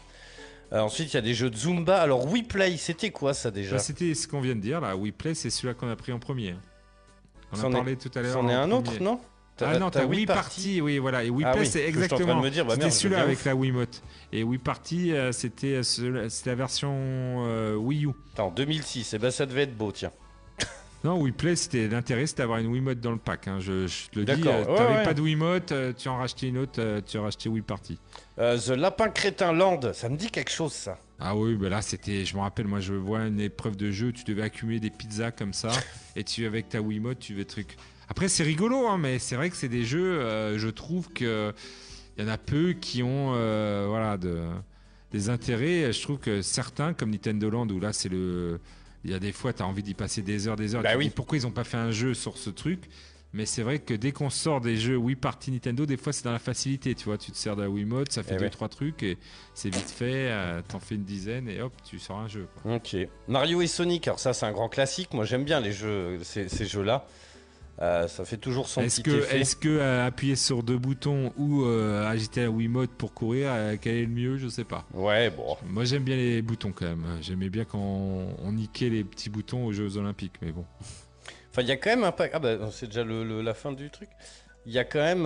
Euh, ensuite, il y a des jeux de Zumba. Alors, WePlay, c'était quoi ça déjà Bah, C'était ce qu'on vient de dire là. WePlay, c'est celui-là qu'on a pris en premier. On C'en a est- parlé tout à l'heure. C'en est en un autre, non? Ah non, t'as Wii Party, oui, voilà. Et WePlay, Ah oui, c'est en exactement. bah C'était celui-là avec la Wiimote. Et Wii Party, euh, c'était euh, c'était la version euh, Wii U. Attends, 2006. Et ben, ça devait être beau, tiens. Non, WePlay, c'était l'intérêt, c'était d'avoir une Wiimote dans le pack. hein. Je, je te le dis, D'accord, euh, t'avais ouais. pas de Wiimote, tu en rachetais une autre, tu as racheté Wii Party. The Lapin Crétin Land, ça me dit quelque chose, ça. Ah oui, ben là, c'était, je me rappelle, moi, je vois une épreuve de jeu, tu devais accumuler des pizzas comme ça, et tu, avec ta Wiimote, tu veux truc. Après, c'est rigolo, hein, mais c'est vrai que c'est des jeux, euh, je trouve que il y en a peu qui ont, euh, voilà, de, des intérêts. Je trouve que certains, comme Nintendo Land, où là, c'est le, il y a des fois, tu as envie d'y passer des heures, des heures. Bah tu oui. dis, pourquoi ils ont pas fait un jeu sur ce truc? Mais c'est vrai que dès qu'on sort des jeux Wii Party Nintendo, des fois c'est dans la facilité, tu vois, tu te sers de la Wiimote, ça fait Eh deux ouais. trois trucs et c'est vite fait, euh, t'en fais une dizaine et hop, tu sors un jeu. quoi. Ok. Mario et Sonic, alors ça, c'est un grand classique. Moi, j'aime bien les jeux, ces, ces jeux-là. Euh, ça fait toujours son Est-ce petit que, effet. est-ce que euh, appuyer sur deux boutons ou euh, agiter la Wiimote pour courir, quel est le mieux? Je sais pas. Ouais, bon. Moi j'aime bien les boutons quand même. J'aimais bien quand on, on niquait les petits boutons aux Jeux Olympiques, mais bon. Enfin, il y a quand même un pack. Ah bah, c'est déjà le- le- la fin du truc. Il y a quand même,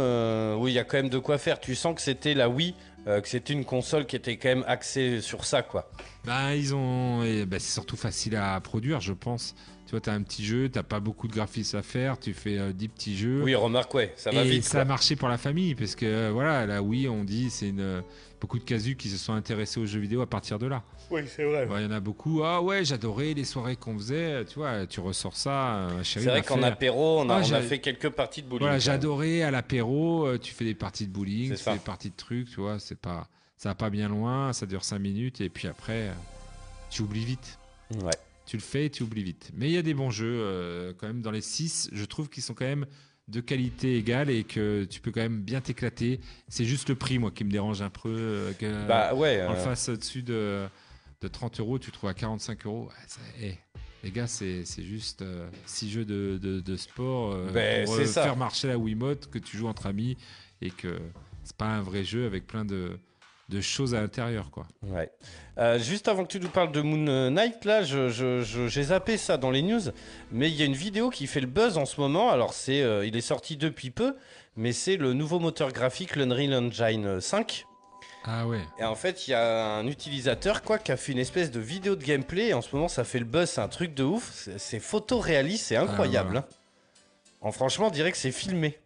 oui, il y a quand même de quoi faire. Tu sens que c'était la Wii, que c'était une console qui était quand même axée sur ça, quoi. Bah, ils ont. bah, c'est surtout facile à produire, je pense. Tu vois, t'as un petit jeu, t'as pas beaucoup de graphismes à faire, tu fais euh, 10 petits jeux. Oui, remarque, ouais, ça va et vite. ça quoi. a marché pour la famille, parce que euh, voilà, là, oui, on dit, c'est une. euh, Beaucoup de casus qui se sont intéressés aux jeux vidéo à partir de là. Oui, c'est vrai. Ouais, Il y en a beaucoup. Ah ouais, j'adorais les soirées qu'on faisait. Tu vois, tu ressors ça. euh, chérie C'est vrai qu'en fait- apéro, on a, Ah, on a fait quelques parties de bowling. Voilà, j'adorais à l'apéro. euh, tu fais des parties de bowling, tu ça. fais des parties de trucs, tu vois. C'est pas, ça va pas bien loin. Ça dure 5 minutes et puis après, euh, tu oublies vite. Ouais. Tu le fais et tu oublies vite. Mais il y a des bons jeux euh, quand même dans les 6. Je trouve qu'ils sont quand même de qualité égale et que tu peux quand même bien t'éclater. C'est juste le prix, moi, qui me dérange un peu. euh, que- Bah ouais. on le euh, fasse au-dessus de, de 30 euros, tu trouves à 45 euros. Eh, les gars, c'est juste 6 jeux de, de- de sport Ben, pour ça. faire marcher la Wiimote que tu joues entre amis et que c'est pas un vrai jeu avec plein de, de choses à l'intérieur. quoi. Ouais. Euh, juste avant que tu nous parles de Moon Knight, là, je- je- je- j'ai zappé ça dans les news, mais il y a une vidéo qui fait le buzz en ce moment. Alors, c'est, euh, il est sorti depuis peu, mais c'est le nouveau moteur graphique, l'Unreal Engine 5. Ah ouais. Et en fait, il y a un utilisateur quoi qui a fait une espèce de vidéo de gameplay. Et en ce moment, ça fait le buzz, c'est un truc de ouf. C'est, photoréaliste, c'est incroyable. voilà. hein. En franchement, on dirait que c'est filmé.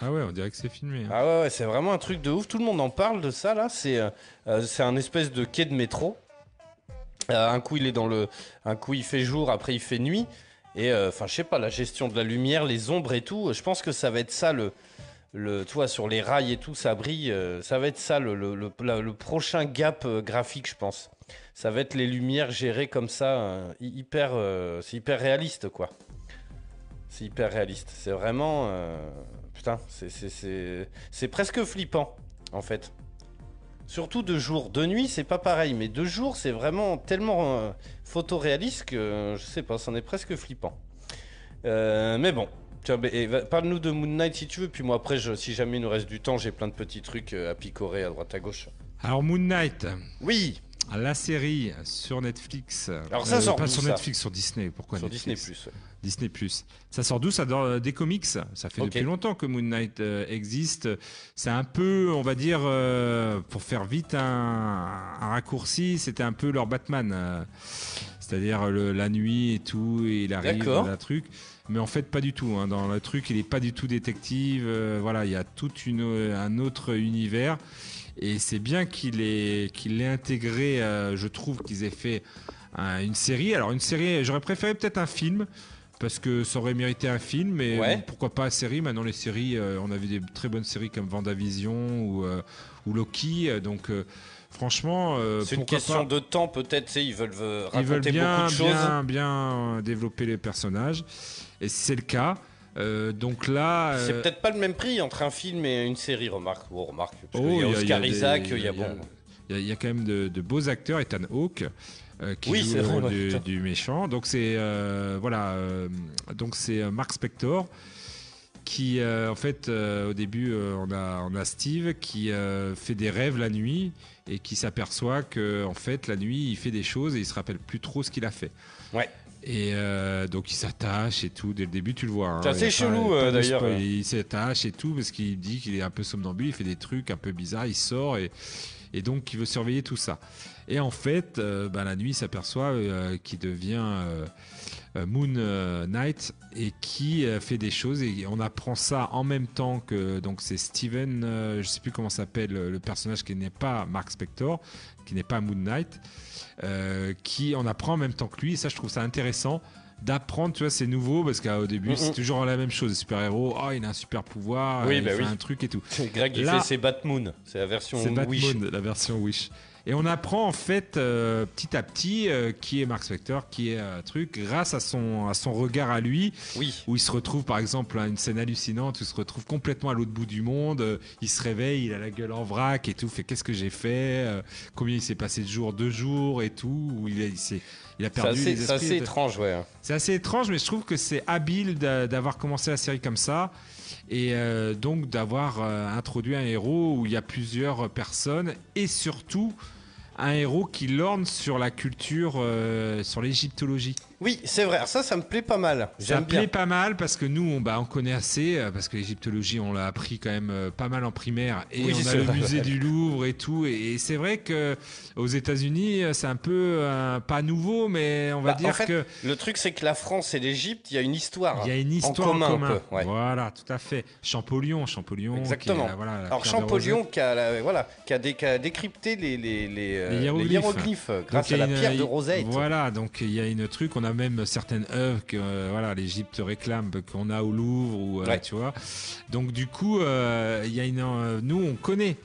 Ah ouais, on dirait que c'est filmé. hein. Ah ouais, c'est vraiment un truc de ouf. Tout le monde en parle de ça là. C'est euh, euh, un espèce de quai de métro. Euh, un coup il est dans le, un coup il fait jour, après il fait nuit. Et enfin, je sais pas, la gestion de la lumière, les ombres et tout. Je pense que ça va être ça le le, tu vois, sur les rails et tout, ça brille. ça va être ça le, le- le- le prochain gap graphique, je pense. Ça va être les lumières gérées comme ça, hy- hyper, c'est hyper réaliste, quoi. C'est hyper réaliste. C'est vraiment, putain, c'est- presque flippant, en fait. Surtout de jour. De nuit, c'est pas pareil, mais de jour, c'est vraiment tellement euh, photoréaliste que euh, je sais pas, c'en est presque flippant. Euh, mais bon, parle-nous de Moon Knight si tu veux, puis moi après, je- si jamais il nous reste du temps, j'ai plein de petits trucs euh, à picorer à droite à gauche. Alors Moon Knight, Oui, la série sur Netflix. Alors ça sort pas sur ça Netflix, sur Disney. Pourquoi sur Disney+. Ouais. Disney Ça sort d'où Ça? Dans euh, des comics. Ça fait depuis longtemps que Moon Knight euh, existe. C'est un peu, on va dire, euh, pour faire vite un, un raccourci, c'était un peu leur Batman. euh, C'est-à-dire la nuit et tout, et il arrive dans un truc. Mais en fait, pas du tout. hein. Dans le truc, il est pas du tout détective. euh, voilà, il y a tout une, un autre univers. Et c'est bien qu'il ait, qu'il intégré. euh, je trouve qu'ils aient fait un- une série. Alors une série, j'aurais préféré peut-être un film parce que ça aurait mérité un film, mais Ouais. bon, pourquoi pas une série Maintenant les séries, euh, on avait des très bonnes séries comme Vendavision ou, euh, ou Loki, donc franchement, C'est une question pas de temps, peut-être, ils veulent euh, Ils veulent raconter bien, beaucoup de choses. bien, bien développer les personnages, et c'est le cas. Euh, donc là, C'est euh, peut-être pas le même prix entre un film et une série, remarque. Remarque. Parce Oh, a il y a- Oscar y a Isaac, il y a il y a- bon. Il y, a- il y a quand même de, de beaux acteurs, Ethan Hawke, euh, qui Oui, joue c'est le rôle du, du méchant. Donc c'est voilà, donc c'est Mark Spector qui, en fait, au début, on a on a Steve qui fait des rêves la nuit et qui s'aperçoit que en fait la nuit il fait des choses et il se rappelle plus trop ce qu'il a fait. Ouais. Et euh, donc il s'attache et tout. Dès le début, tu le vois. hein. C'est assez chelou, euh, d'ailleurs. Il s'attache et tout parce qu'il dit qu'il est un peu somnambule. Il fait des trucs un peu bizarres. Il sort et, et donc il veut surveiller tout ça. Et en fait, euh, bah, la nuit, il s'aperçoit qu'il devient Moon Knight et qui fait des choses. Et on apprend ça en même temps que donc c'est Steven, je sais plus comment s'appelle le le personnage qui n'est pas Mark Spector, qui n'est pas Moon Knight, euh, qui on apprend en même temps que lui. Et ça, je trouve ça intéressant d'apprendre, tu vois, c'est nouveau parce qu'au début, c'est toujours la même chose. Super-héros, oh, il a un super pouvoir, Oui, il bah fait oui. un truc et tout. Greg, il fait ses Batmoon. C'est la version C'est Wish. Batman, la version Wish. Et on apprend en fait euh, petit à petit euh, qui est Mark Spector, qui est un truc, grâce à son, à son regard à lui, Oui. où il se retrouve par exemple à une scène hallucinante, où il se retrouve complètement à l'autre bout du monde, euh, il se réveille, il a la gueule en vrac et tout, fait qu'est-ce que j'ai fait, euh, combien il s'est passé de jours, deux jours et tout, où il, a- il, s'est- il a C'est perdu assez, les assez étrange, ouais. C'est assez étrange, mais je trouve que c'est habile d'a- d'avoir commencé la série comme ça. Et euh, donc d'avoir euh, introduit un héros où il y a plusieurs personnes et surtout un héros qui lorne sur la culture, euh, sur l'égyptologie. Oui, c'est vrai. Ça, ça me plaît pas mal. Ça J'aime plaît pas mal parce que nous, on, bah, on connaît assez, euh, parce que l'égyptologie, on l'a appris quand même euh, pas mal en primaire. Et Oui, on a le vrai. musée du Louvre et tout. Et, et c'est vrai que aux États-Unis, euh, c'est un peu euh, pas nouveau, mais on va Bah, dire en fait, que Le truc, c'est que la France et l'Égypte, il y a une histoire. Il y a une histoire commun, en un commun. peu, ouais. Voilà, tout à fait. Champollion, Champollion. qui est, Exactement. euh, voilà, Alors Champollion qui a, la- voilà, qui a, dé- qui a décrypté les, les, les, euh, Les les hiéroglyphes. euh, grâce Donc, à la une- pierre de Rosette. Voilà, donc il y a une truc, on a même certaines œuvres que euh, voilà, l'Égypte réclame qu'on a au Louvre ou euh, Ouais. tu vois. Donc du coup, euh, il y a une euh, nous on connaît.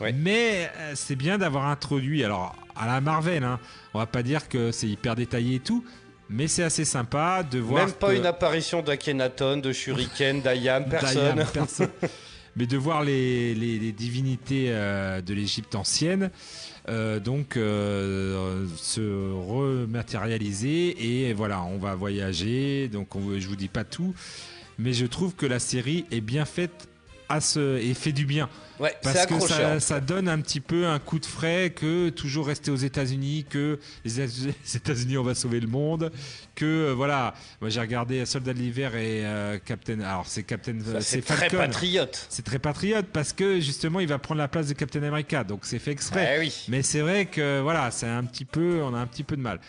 Ouais. Mais c'est bien d'avoir introduit alors à la Marvel hein, on va pas dire que c'est hyper détaillé et tout, mais c'est assez sympa de voir Même pas que- une apparition d'Akhenaton, de Shuriken, d'Ayam, personne. Mais de voir les, les- les divinités euh, de l'Égypte ancienne, euh, donc euh, se rematérialiser et voilà, on va voyager. Donc on, je vous dis pas tout, mais je trouve que la série est bien faite à ce et fait du bien Ouais, parce que ça, ça donne un petit peu un coup de frais que toujours rester aux États-Unis, que les les États-Unis on va sauver le monde, que euh, voilà. Moi j'ai regardé Soldat de l'hiver et euh, Captain. Alors c'est Captain, c'est très patriote. C'est très patriote parce que justement il va prendre la place de Captain America, donc c'est fait exprès. Eh oui. Mais c'est vrai que voilà, c'est un petit peu, on a un petit peu de mal.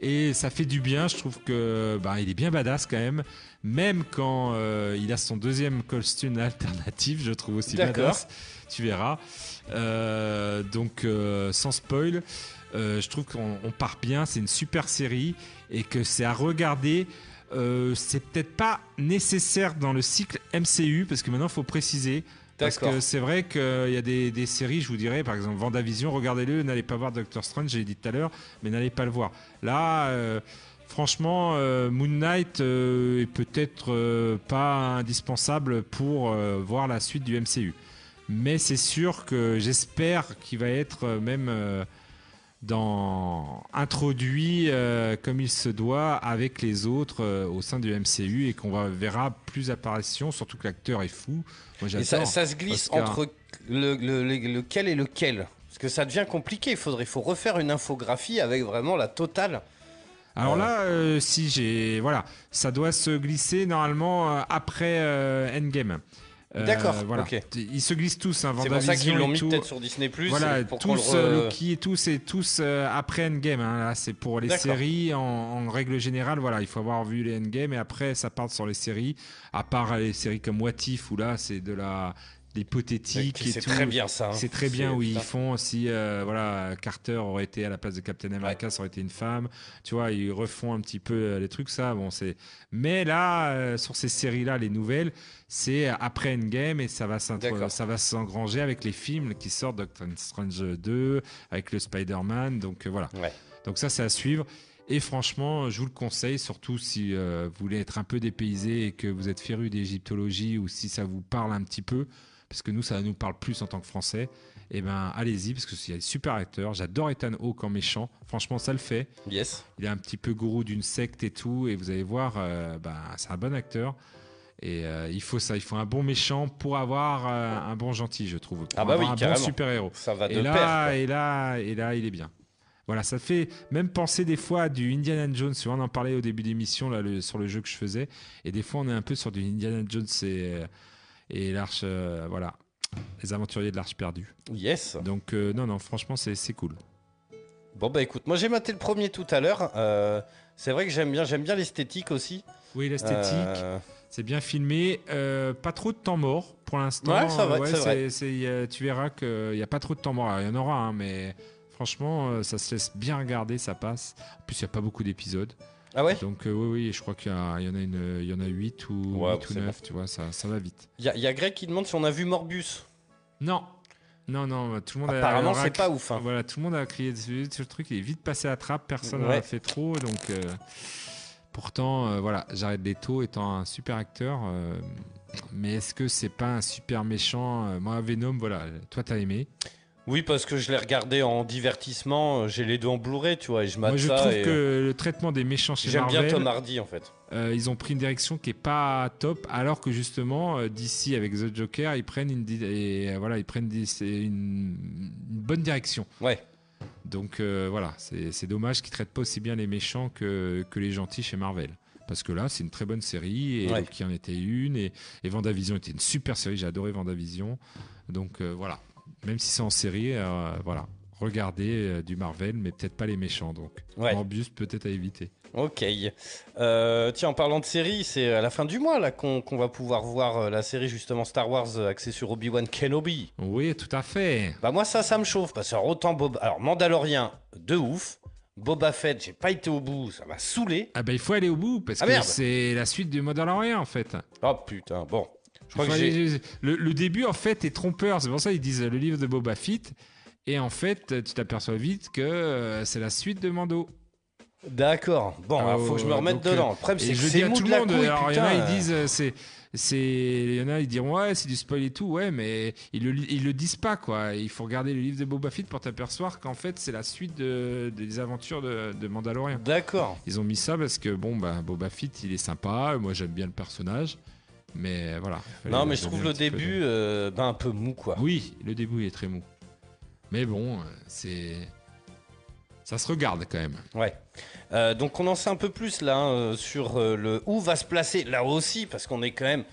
Et ça fait du bien. Je trouve que bah, il est bien badass quand même. Même quand euh, il a son deuxième costume alternatif, je trouve aussi badass. Tu verras. Euh, donc euh, sans spoil, euh, je trouve qu'on on part bien. C'est une super série et que c'est à regarder. euh, c'est peut-être pas nécessaire dans le cycle MCU parce que maintenant il faut préciser. Parce que c'est vrai qu'il y a des, des séries, je vous dirais, par exemple Vendavision, regardez-le, n'allez pas voir Doctor Strange, j'ai dit tout à l'heure, mais n'allez pas le voir. Là, euh, franchement, euh, Moon Knight est peut-être pas indispensable pour voir la suite du MCU. Mais c'est sûr que j'espère qu'il va être même dans, introduit euh, comme il se doit avec les autres euh, au sein du MCU et qu'on verra plus apparitions, surtout que l'acteur est fou. Moi Et ça, se glisse Oscar. entre le, le- le- lequel et lequel Parce que ça devient compliqué. Il faudrait, faut refaire une infographie avec vraiment la totale. Alors Euh, là, euh, si j'ai. Voilà, ça doit se glisser normalement après euh, Endgame. Euh, D'accord, Voilà. Ils se glissent tous, hein, C'est pour ça qu'ils l'ont mis tout. peut-être sur Disney Plus. Voilà, pour le tous, re- euh, Loki et tous, et tous euh, après Endgame. hein. Là, c'est pour les séries en, en règle générale. Voilà, il faut avoir vu les Endgame et après ça part sur les séries. À part les séries comme What If où là c'est de la l'hypothétique et C'est tout. très bien ça. hein. C'est très bien C'est- où ils font si euh, voilà Carter aurait été à la place de Captain America, ça aurait été une femme. Tu vois, ils refont un petit peu euh, les trucs ça. Bon, c'est. Mais là, euh, sur ces séries là, les nouvelles, c'est après Endgame et ça va ça va s'engranger avec les films qui sortent, Doctor Strange 2, avec le Spider-Man. Donc euh, voilà. Ouais. Donc ça, c'est à suivre. Et franchement, je vous le conseille, surtout si vous voulez être un peu dépaysé et que vous êtes féru d'égyptologie ou si ça vous parle un petit peu, parce que nous, ça nous parle plus en tant que Français. Et ben, allez-y, parce que c'est un super acteur. J'adore Ethan Hawke en méchant. Franchement, ça le fait. Yes. Il est un petit peu gourou d'une secte et tout, et vous allez voir, euh, ben, c'est un bon acteur. Et euh, il faut ça, il faut un bon méchant pour avoir euh, un bon gentil, je trouve. Pour Ah bah avoir oui, un bon carrément. super héros. Ça va de Et là, pair. quoi. et là, et là, il est bien. Voilà, ça fait même penser des fois à du Indiana Jones. On en parlait au début d'émission là le- sur le jeu que je faisais, et des fois on est un peu sur du Indiana Jones et, et l'arche, euh, voilà, les aventuriers de l'arche perdue. Yes. Donc euh, non, non, franchement c'est c'est cool. Bon bah écoute, moi j'ai maté le premier tout à l'heure. Euh, c'est vrai que j'aime bien, j'aime bien l'esthétique aussi. Oui, l'esthétique, Euh, c'est bien filmé, euh, pas trop de temps mort pour l'instant. Ouais, ça va, c'est vrai. tu verras qu'il n'y a pas trop de temps mort. Alors, Il y en aura, hein, mais franchement, ça se laisse bien regarder, ça passe. En plus, il n'y a pas beaucoup d'épisodes. Ah ouais. Donc euh, oui, oui, je crois qu'il y, a- en a une, il y en a 8 ou, Ouais, 8 ou c'est 9, tu vois, ça, ça va vite. Il y, a- y a Greg qui demande si on a vu Morbius. Non, non, non, tout le monde a- Apparemment aura c'est pas ouf. hein. Voilà, tout le monde a crié dessus, sur le truc, il est vite passé à trappe, personne n'en Ouais. a fait trop, donc euh, pourtant, euh, voilà, Jared Leto étant un super acteur, euh, mais est-ce que c'est pas un super méchant euh, Moi, Venom, voilà, toi t'as aimé. Oui, parce que je l'ai regardé en divertissement. euh, J'ai les deux en Blu-ray, tu vois, et je Moi, je ça. trouve et, euh, que le traitement des méchants chez J'aime bien Marvel, Tom Hardy en fait. Euh, ils ont pris une direction qui est pas top, alors que justement euh, d'ici avec The Joker, ils prennent une et euh, voilà, ils prennent des- une, une bonne direction. Ouais. Donc voilà, c'est c'est dommage qu'ils traitent pas aussi bien les méchants que, que les gentils chez Marvel. Parce que là, c'est une très bonne série et Ouais. qui en était une et, et Vendavision était une super série. J'ai adoré Vendavision. Donc euh, voilà, même si c'est en série, euh, voilà, regardez euh, du Marvel, mais peut-être pas les méchants. Donc Ouais. Morbius peut-être à éviter. Ok. Euh, tiens, en parlant de série, c'est à la fin du mois là qu'on va pouvoir voir la série justement Star Wars axée sur Obi-Wan Kenobi. Oui, tout à fait. Bah moi ça, ça me chauffe parce que alors, autant Bob, alors Mandalorian de ouf, Boba Fett, j'ai pas été au bout, ça m'a saoulé. Ah bah il faut aller au bout parce Ah, que c'est la suite du Mandalorian en fait. Oh putain, bon. Je crois Il que le, le début en fait est trompeur, c'est pour ça qu'ils disent le livre de Boba Fett et en fait tu t'aperçois vite que euh, c'est la suite de Mando. D'accord. Bon, Ah, alors faut que je me ouais, remette donc, euh, dedans. Le problème c'est je c'est dis à tout le monde, couille, alors il y en a ils euh. disent euh, c'est c'est il y en a ils diront ouais c'est du spoil et tout ouais mais ils le ils le disent pas quoi il faut regarder le livre de Boba Fett pour t'apercevoir qu'en fait c'est la suite de- des aventures de, de Mandalorian D'accord. ils ont mis ça parce que bon bah Boba Fett il est sympa moi j'aime bien le personnage mais voilà Non, mais je trouve le de- début euh, ben, un peu mou quoi. oui le début est très mou mais bon euh, c'est ça se regarde quand même Ouais. Euh, donc on en sait un peu plus là hein, euh, sur euh, le où va se placer là aussi parce qu'on est quand même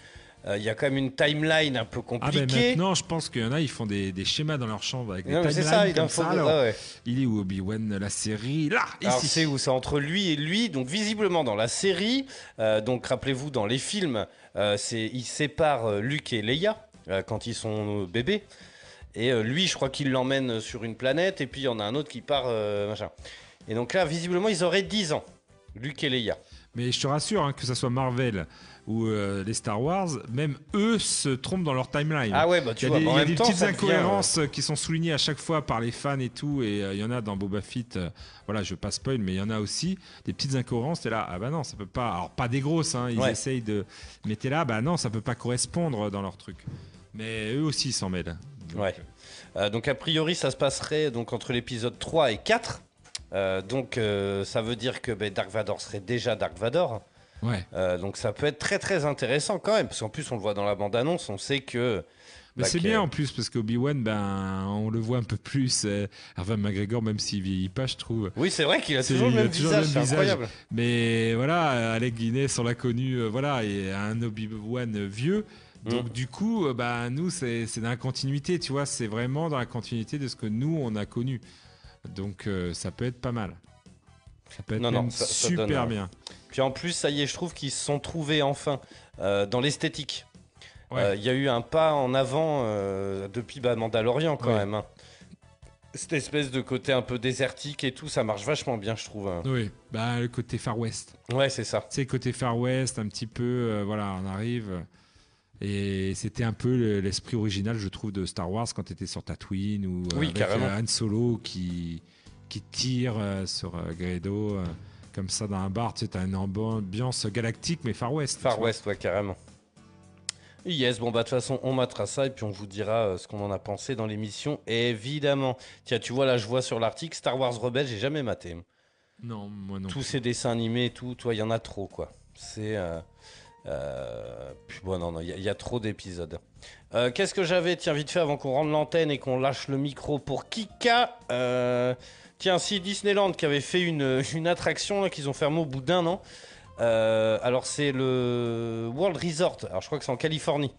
euh, il y a quand même une timeline un peu ah ben compliquée. maintenant je pense qu'il y en a ils font des, des schémas dans leur chambre avec des non, timelines ça, il comme ça, ouais, ouais. Il est où Obi-Wan la série? Là, Alors ici. c'est où? C'est entre lui et lui. Donc visiblement dans la série, euh, donc rappelez-vous dans les films, euh, c'est il sépare euh, Luke et Leia quand ils sont bébés. Et lui, je crois qu'il l'emmène sur une planète. Et puis il y en a un autre qui part machin. Et donc là, visiblement, ils auraient 10 ans, Luke et Leia. Mais je te rassure, hein, que ce soit Marvel ou euh, les Star Wars, même eux se trompent dans leur timeline. Ah ouais, bah tu Il y a vois, des, en y a même des temps, petites ça devient, euh, incohérences euh, qui sont soulignées à chaque fois par les fans et tout, et euh, il y en a dans Boba Fett. euh, voilà, je veux pas spoil, mais il y en a aussi des petites incohérences. T'es là, ah bah non, ça peut pas. Alors pas des grosses, hein, ils Ouais. essayent de. Mais t'es là, bah non, ça peut pas correspondre dans leur truc. Mais eux aussi ils s'en mêlent. Donc, Ouais. Donc a priori, ça se passerait donc entre l'épisode 3 et 4. Euh, donc euh, ça veut dire que ben, Dark Vador serait déjà Dark Vador. Ouais. Euh, donc ça peut être très très intéressant quand même, parce qu'en plus on le voit dans la bande-annonce, on sait que... Mais bah, c'est bien en plus parce qu'Obi-Wan, ben, on le voit un peu plus. Hervé McGregor, même s'il vieillit pas, je trouve. Oui, c'est vrai qu'il a toujours le même toujours le visage, même c'est visage. incroyable. Mais voilà, Alec Guinness, on l'a connu, voilà, et un Obi-Wan vieux. Donc Mm. du coup, bah, nous, c'est c'est dans la continuité, tu vois, c'est vraiment dans la continuité de ce que nous, on a connu. Donc euh, ça peut être pas mal. Ça peut être Non, même non, ça- ça super donne, bien. Puis en plus, ça y est, je trouve qu'ils se sont trouvés enfin euh, dans l'esthétique. Ouais. Euh, Il y a eu un pas en avant depuis bah, Mandalorian quand Ouais. même. hein. Cette espèce de côté un peu désertique et tout, ça marche vachement bien, je trouve. hein. Oui, bah, le côté Far West. Ouais, c'est ça. C'est côté Far West, un petit peu, voilà, on arrive. Et c'était un peu le- l'esprit original, je trouve, de Star Wars quand tu étais sur Tatooine ou euh, Oui, avec euh, Han Solo qui, qui tire euh, sur euh, comme ça dans un bar. Tu sais, as une ambiance galactique, mais Far West. Far. West, ouais, carrément. Yes, bon, bah, de toute façon, on matera ça et puis on vous dira euh, ce qu'on en a pensé dans l'émission, évidemment. Tiens, tu vois, là, je vois sur l'article Star Wars Rebelle, j'ai jamais maté. Non, moi non. Tous ces dessins animés et tout, toi, il y en a trop, quoi. C'est. euh, euh, bon, non, non, il y, a- trop d'épisodes. Euh, Qu'est-ce que j'avais Tiens, vite fait, avant qu'on rende l'antenne et qu'on lâche le micro pour Kika. euh, tiens, si Disneyland qui avait fait une, attraction qu'ils ont fermée au bout d'un an. Euh, alors, c'est le World Resort. Alors, je crois que c'est en Californie.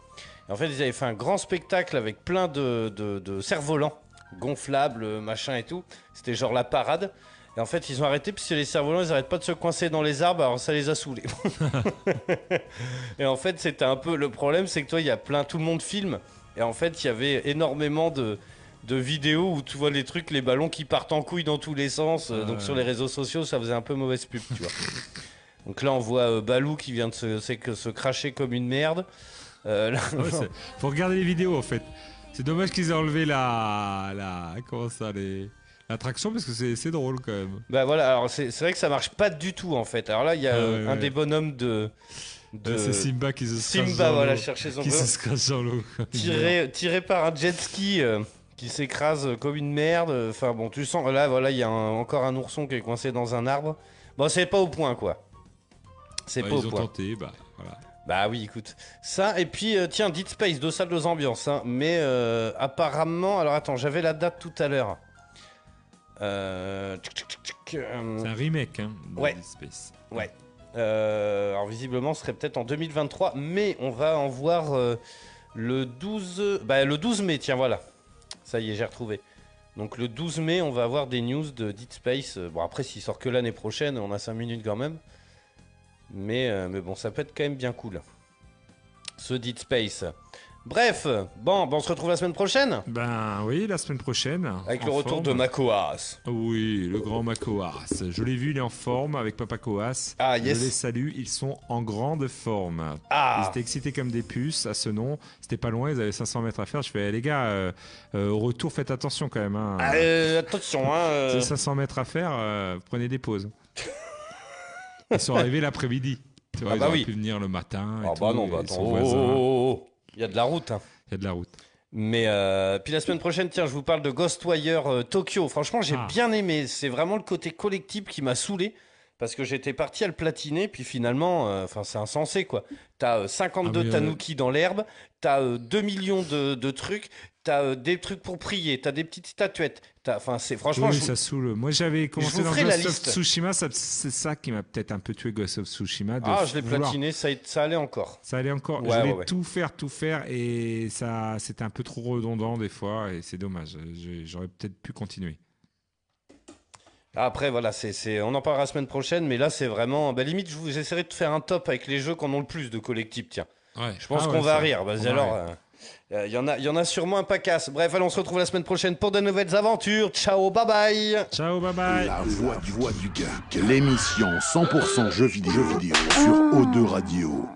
En fait, ils avaient fait un grand spectacle avec plein de, de, de cerfs-volants gonflables, machin et tout. C'était genre la parade. Et en fait, ils ont arrêté, puisque les cerfs-volants, ils arrêtent pas de se coincer dans les arbres, alors ça les a saoulés. et en fait, c'était un peu. Le problème, c'est que toi, il y a plein. Tout le monde filme. Et en fait, il y avait énormément de, de vidéos où tu vois les trucs, les ballons qui partent en couille dans tous les sens. Euh, Ah donc ouais. sur les réseaux sociaux, ça faisait un peu mauvaise pub, tu vois. donc là, on voit euh, Balou qui vient de se, que se cracher comme une merde. Euh, là- Ouais, c'est- faut regarder les vidéos en fait. C'est dommage qu'ils aient enlevé la, la comment ça, les l'attraction parce que c'est drôle quand même. Bah voilà, alors c'est vrai que ça marche pas du tout en fait. Alors là, il y a Ah euh, un ouais. des bonhommes de. de C'est Simba qui se Simba, voilà, l'eau. chercher son qui se scratch dans l'eau. tiré, tiré par un jet ski euh, qui s'écrase comme une merde. Enfin bon, tu sens, là voilà, il y a un- encore un ourson qui est coincé dans un arbre. Bon, c'est pas au point quoi. C'est Ouais, pas ils au ont point. tenté, bah voilà. Bah oui, écoute. Ça, et puis, euh, tiens, Dead Space, deux salles, deux ambiances. hein. mais euh, apparemment, alors attends, j'avais la date tout à l'heure. Euh, euh, C'est un remake, hein. de Ouais. Dead Space. Ouais. Euh, alors visiblement, ce serait peut-être en 2023, mais on va en voir euh, le 12, bah, le 12 mai. Tiens, voilà. Ça y est, j'ai retrouvé. Donc le 12 mai, on va avoir des news de Dead Space. Bon après, s'il sort que l'année prochaine, on a 5 minutes quand même. Mais, euh, mais bon, ça peut être quand même bien cool. Ce Dead Space. Bref, bon, bah, on se retrouve la semaine prochaine Ben oui, la semaine prochaine. avec le retour forme. de Makoas. Oui, le grand Makoas. Je l'ai vu, il est en forme avec Papa Koas. Ah Je les yes. salue, ils sont en grande forme. Ils Ah. étaient excités comme des puces à ce nom. C'était pas loin, ils avaient 500 mètres à faire. Je fais, eh, les gars, euh, euh, au retour, faites attention quand même. hein. Euh, attention, hein. euh, C'est 500 mètres à faire, prenez des pauses. Ils sont arrivés l'après-midi. Tu vois, Ah ils bah auraient oui. pu venir le matin. et Ah tout, bah non, bah ils attends, Il y a de la route. hein. Il y a de la route. Mais euh, puis la semaine prochaine, tiens, je vous parle de Ghostwire euh, Tokyo. Franchement, j'ai Ah. bien aimé. C'est vraiment le côté collectif qui m'a saoulé. Parce que j'étais parti à le platiner, puis finalement, euh, enfin c'est insensé quoi. T'as euh, 52 Ah, mais, euh, tanuki dans l'herbe, t'as euh, 2 millions de, de trucs, t'as euh, des trucs pour prier, t'as des petites statuettes. T'as- Enfin c'est franchement, oui, je vous- ça saoule. Moi, j'avais commencé dans la Ghost of. Tsushima. C'est ça qui m'a peut-être un peu tué Ghost of Tsushima. ah je l'ai vouloir- platiné, ça, ça allait encore. Ça allait encore. Ouais, je voulais ouais, ouais. tout faire, tout faire, et ça, c'était un peu trop redondant des fois, et c'est dommage. J'aurais peut-être pu continuer. Après, voilà, c'est, on en parlera la semaine prochaine, mais là, c'est vraiment. Bah, limite, je vous, j'essaierai de faire un top avec les jeux qui en ont le plus de collectifs, tiens. Ouais. Je pense Ah qu'on ouais, va rire. Bah, alors, rire. euh, Euh, Il y, en a- il y en a sûrement un pas casse. Bref, allez, on se retrouve la semaine prochaine pour de nouvelles aventures. Ciao, bye bye. Ciao, bye bye. La voix du, voix du geek, l'émission 100% jeux vidéo, jeux vidéo sur O2 Radio.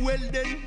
Well then,